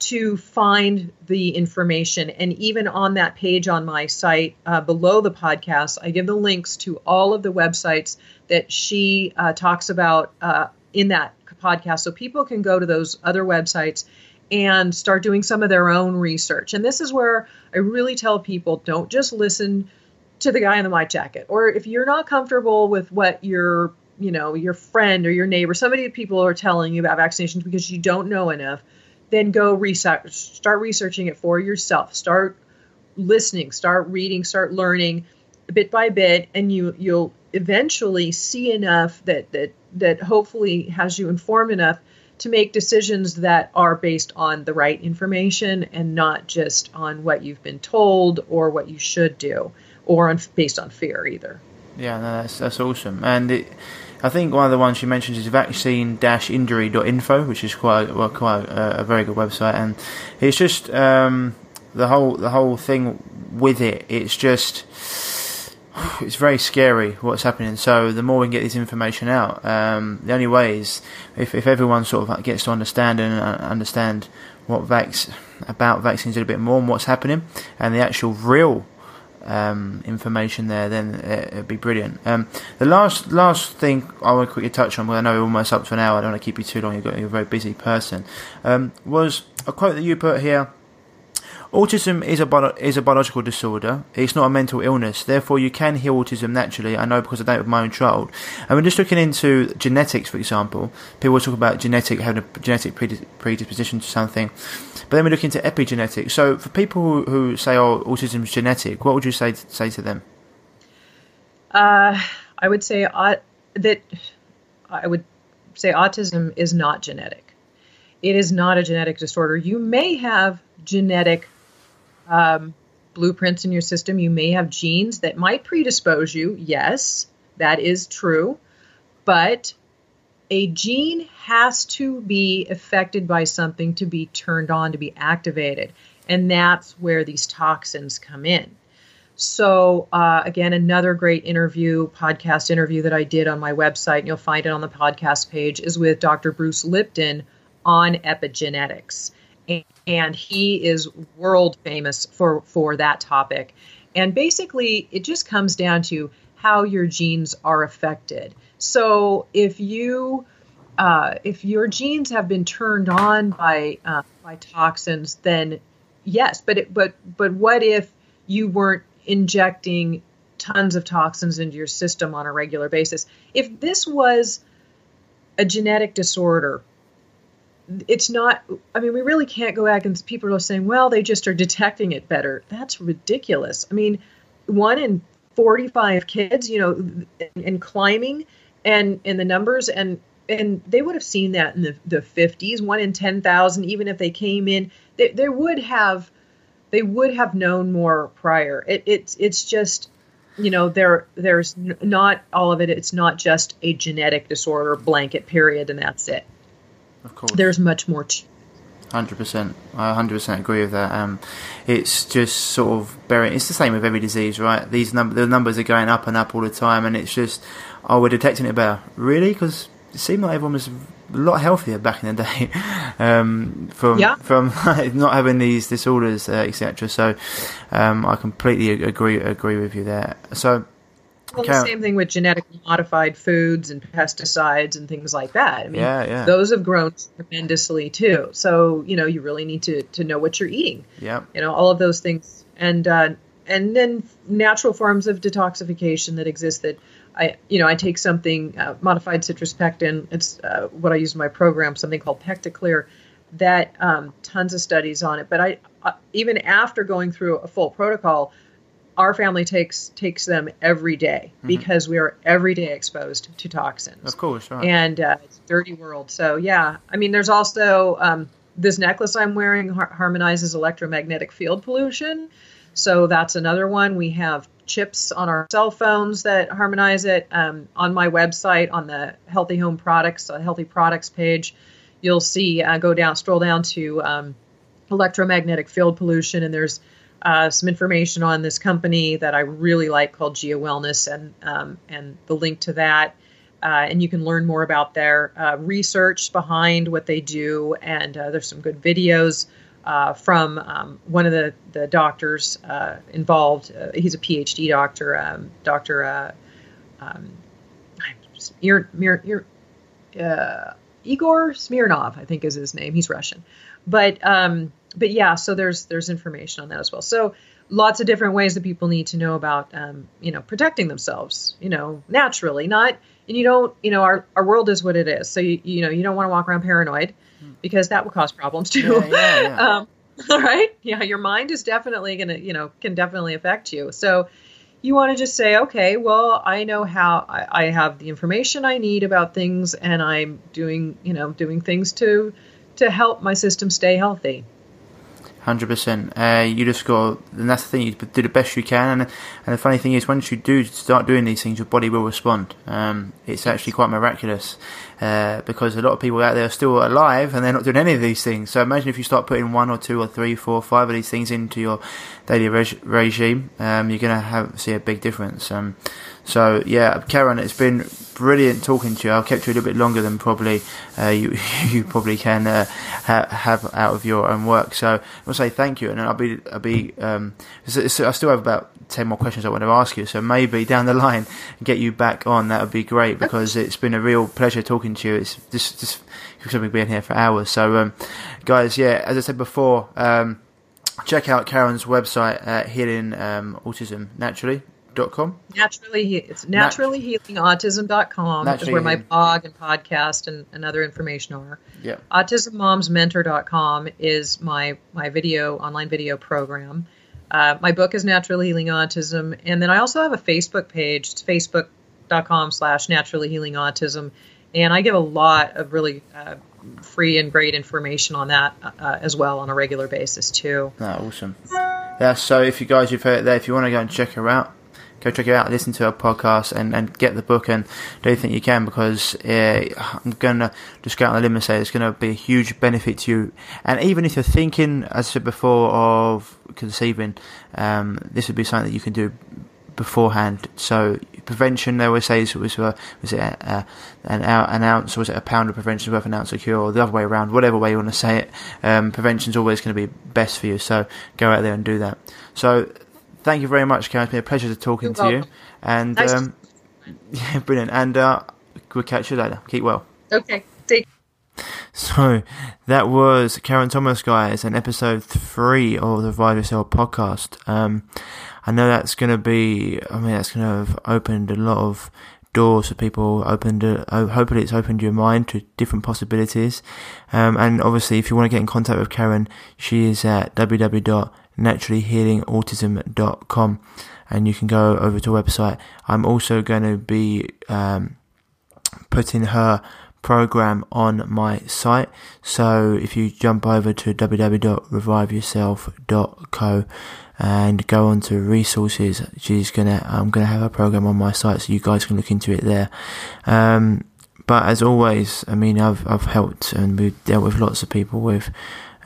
to find the information. And even on that page on my site uh, below the podcast, I give the links to all of the websites that she uh, talks about uh, in that podcast, so people can go to those other websites and start doing some of their own research. And this is where I really tell people don't just listen to the guy in the white jacket. Or if you're not comfortable with what your, you know, your friend or your neighbor, somebody people are telling you about vaccinations because you don't know enough, then go research, start researching it for yourself. Start listening, start reading, start learning bit by bit, and you you'll eventually see enough that that that hopefully has you informed enough to make decisions that are based on the right information and not just on what you've been told or what you should do or on, based on fear either. Yeah, no, that's that's awesome. And it, I think one of the ones she mentions is vaccine-injury.info, which is quite well, quite a, a very good website, and it's just um, the whole the whole thing with it. It's just it's very scary what's happening. So the more we can get this information out, um, the only way is if, if everyone sort of gets to understand and uh, understand what vax about vaccines a little bit more and what's happening, and the actual real um, information there, then it, would be brilliant. Um, the last last thing I want to quickly touch on, well, I know we're almost up to an hour. I don't want to keep you too long. You've got, you're a very busy person. Um, was a quote that you put here Autism is a is a biological disorder. It's not a mental illness. Therefore, you can heal autism naturally. I know because I it with my own child. And we're just looking into genetics, for example. People talk about genetic having a genetic predisposition to something, but then we look into epigenetics. So, for people who, who say, "Oh, autism is genetic," what would you say say to them? Uh, I would say uh, that I would say autism is not genetic. It is not a genetic disorder. You may have genetic um, blueprints in your system. You may have genes that might predispose you. Yes, that is true. But a gene has to be affected by something to be turned on, to be activated. And that's where these toxins come in. So, uh, again, another great interview, podcast interview that I did on my website, and you'll find it on the podcast page, is with Dr. Bruce Lipton on epigenetics and he is world famous for for that topic. And basically, it just comes down to how your genes are affected. So if you uh, if your genes have been turned on by uh, by toxins, then yes. But it, but but what if you weren't injecting tons of toxins into your system on a regular basis? If this was a genetic disorder it's not i mean we really can't go and people are saying well they just are detecting it better. That's ridiculous. I mean one in 45 kids you know and climbing and in the numbers and and they would have seen that in the, the 50s one in 10,000 even if they came in they, they would have they would have known more prior. It, it's it's just you know there there's not all of it. It's not just a genetic disorder blanket period and that's it of course. There's much more to Hundred percent, I hundred percent agree with that. Um, it's just sort of burying. It's the same with every disease, right? These number, the numbers are going up and up all the time, and it's just, oh, we're detecting it better. Really? Because it seemed like everyone was a lot healthier back in the day, um, from yeah. from not having these disorders, uh, etc. So, um, I completely agree agree with you there. So, well, the same thing with genetically modified foods and pesticides and things like that. I mean, yeah, yeah. those have grown tremendously too. So you know, you really need to to know what you're eating. Yeah. You know, all of those things, and uh, and then natural forms of detoxification that exist. That I, you know, I take something uh, modified citrus pectin. It's uh, what I use in my program. Something called PectaClear. That um, tons of studies on it. But I, uh, even after going through a full protocol our family takes takes them every day mm-hmm. because we are every day exposed to toxins. Of course. And uh, it's a dirty world. So yeah, I mean, there's also um, this necklace I'm wearing har- harmonizes electromagnetic field pollution. So that's another one. We have chips on our cell phones that harmonize it. Um, on my website, on the Healthy Home Products, uh, Healthy Products page, you'll see uh, go down, scroll down to um, electromagnetic field pollution, and there's uh, some information on this company that I really like called GIA Wellness, and um, and the link to that. Uh, and you can learn more about their uh, research behind what they do. And uh, there's some good videos uh, from um, one of the the doctors uh, involved. he's a PhD doctor, um, Doctor um, Mir, Mir, Igor Smirnov, I think is his name. He's Russian, but um, but yeah, so there's there's information on that as well. So lots of different ways that people need to know about um, you know protecting themselves you know naturally not and you don't, you know, our, our world is what it is. So you you know you don't want to walk around paranoid because that will cause problems too. Yeah, yeah, yeah. um, all right, yeah, your mind is definitely gonna, you know, can definitely affect you. So you want to just say, okay, well, I know how I, I have the information I need about things, and I'm doing, you know, doing things to to help my system stay healthy. Hundred percent. Uh, you just got, and that's the thing. You do the best you can, and and the funny thing is, once you do start doing these things, your body will respond. Um, it's actually quite miraculous uh, because a lot of people out there are still alive and they're not doing any of these things. So imagine if you start putting one or two or three, four, five of these things into your daily reg- regime, um, you're going to have see a big difference. Um, so yeah, Karen, it's been brilliant talking to you. I've kept you a little bit longer than probably uh, you you probably can uh, ha- have out of your own work. So I'll say thank you, and I'll be I'll be um, I still have about ten more questions I want to ask you. So maybe down the line, get you back on. That would be great because it's been a real pleasure talking to you. It's just just we've been here for hours. So um, guys, yeah, as I said before. Um, check out Karen's website at Healing um, Autism Naturally com. Naturally, it's naturallyhealingautism.com is where my blog and podcast and, and other information are. Yeah. AutismMomsMentor.com is my my video online video program. Uh, my book is Natural Healing Autism, and then I also have a Facebook page. It's facebook.com slash naturally healing autism, and I give a lot of really uh, free and great information on that uh, as well on a regular basis too. Oh, awesome. Yeah, so if you guys you've heard there, if you want to go and check her out, go check it out, listen to our podcast, and, and get the book and do anything you can because uh, I'm going to just go out on a limb and say it's going to be a huge benefit to you. And even if you're thinking, as I said before, of conceiving, um, this would be something that you can do beforehand. So prevention, they always say, was, was, uh, was it a, an, an ounce, or was it a pound of prevention worth an ounce of cure, or the other way around, whatever way you want to say it. Um, prevention is always going to be best for you. So go out there and do that. So thank you very much, Karen. It's been a pleasure to talking You're to welcome. you. And nice um, yeah, brilliant. And uh, we'll catch you later. Keep well. Okay. Take. So that was Karen Thomas, guys, and episode three of the Revive Yourself podcast. Um, I know that's going to be. I mean, that's going to have opened a lot of doors for people. Opened, uh, hopefully, it's opened your mind to different possibilities. Um, and obviously, if you want to get in contact with Karen, she is at www naturallyhealingautism.com and you can go over to our website. I'm also going to be um, putting her program on my site. So if you jump over to www.reviveyourself.co and go on to resources, she's gonna I'm gonna have a program on my site so you guys can look into it there. Um, but as always, I mean I've I've helped and we've dealt with lots of people with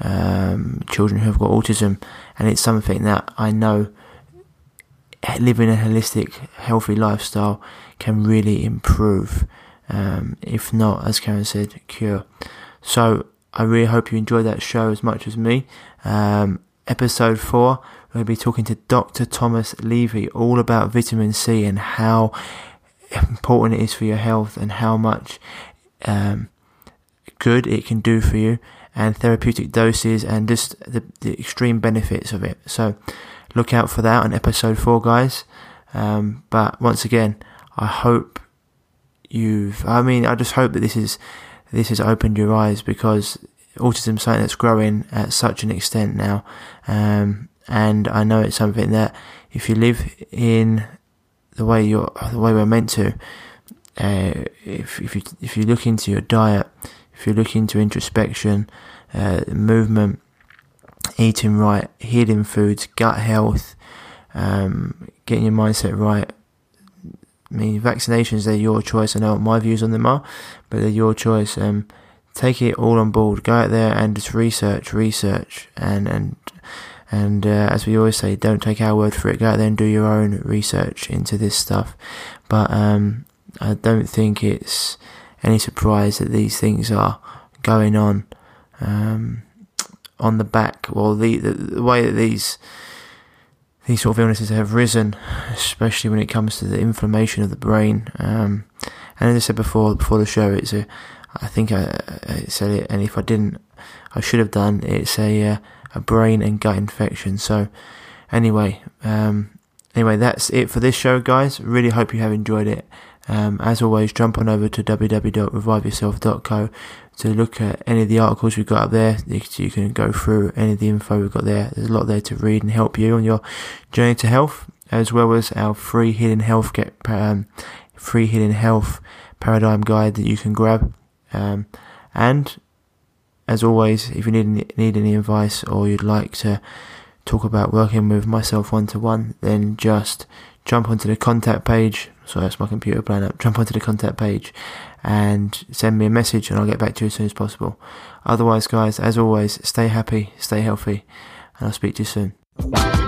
um, children who have got autism, and it's something that I know living a holistic, healthy lifestyle can really improve, um, if not, as Karen said, cure. So I really hope you enjoyed that show as much as me. Um, episode four, we'll be talking to Dr. Thomas Levy all about vitamin C and how important it is for your health and how much um, good it can do for you and therapeutic doses and just the, the extreme benefits of it. So look out for that on episode four, guys. Um, but once again, I hope you've. I mean, I just hope that this is this has opened your eyes because autism is something that's growing at such an extent now, um, and I know it's something that if you live in the way you're the way we're meant to, uh, if if you if you look into your diet if you're looking to introspection, uh, movement, eating right, healing foods, gut health, um, getting your mindset right. I mean, vaccinations, they're your choice. I know what my views on them are, but they're your choice. Um, take it all on board. Go out there and just research, research, and and and uh, as we always say, don't take our word for it. Go out there and do your own research into this stuff. But um, I don't think it's any surprise that these things are going on um, on the back, Well, the, the, the way that these these sort of illnesses have risen, especially when it comes to the inflammation of the brain. Um, and as I said before, before the show, it's a, I think I, I, said it, and if I didn't, I should have done. It's a uh, a brain and gut infection. So, anyway, um, anyway, that's it for this show, guys. Really hope you have enjoyed it. Um, as always, jump on over to www.reviveyourself.co to look at any of the articles we've got up there. You can go through any of the info we've got there. There's a lot there to read and help you on your journey to health, as well as our free hidden health get um, free healing health paradigm guide that you can grab. Um, and as always, if you need need any advice or you'd like to talk about working with myself one to one, then just jump onto the contact page. Sorry, that's my computer playing up. Jump onto the contact page and send me a message, and I'll get back to you as soon as possible. Otherwise, guys, as always, stay happy, stay healthy, and I'll speak to you soon.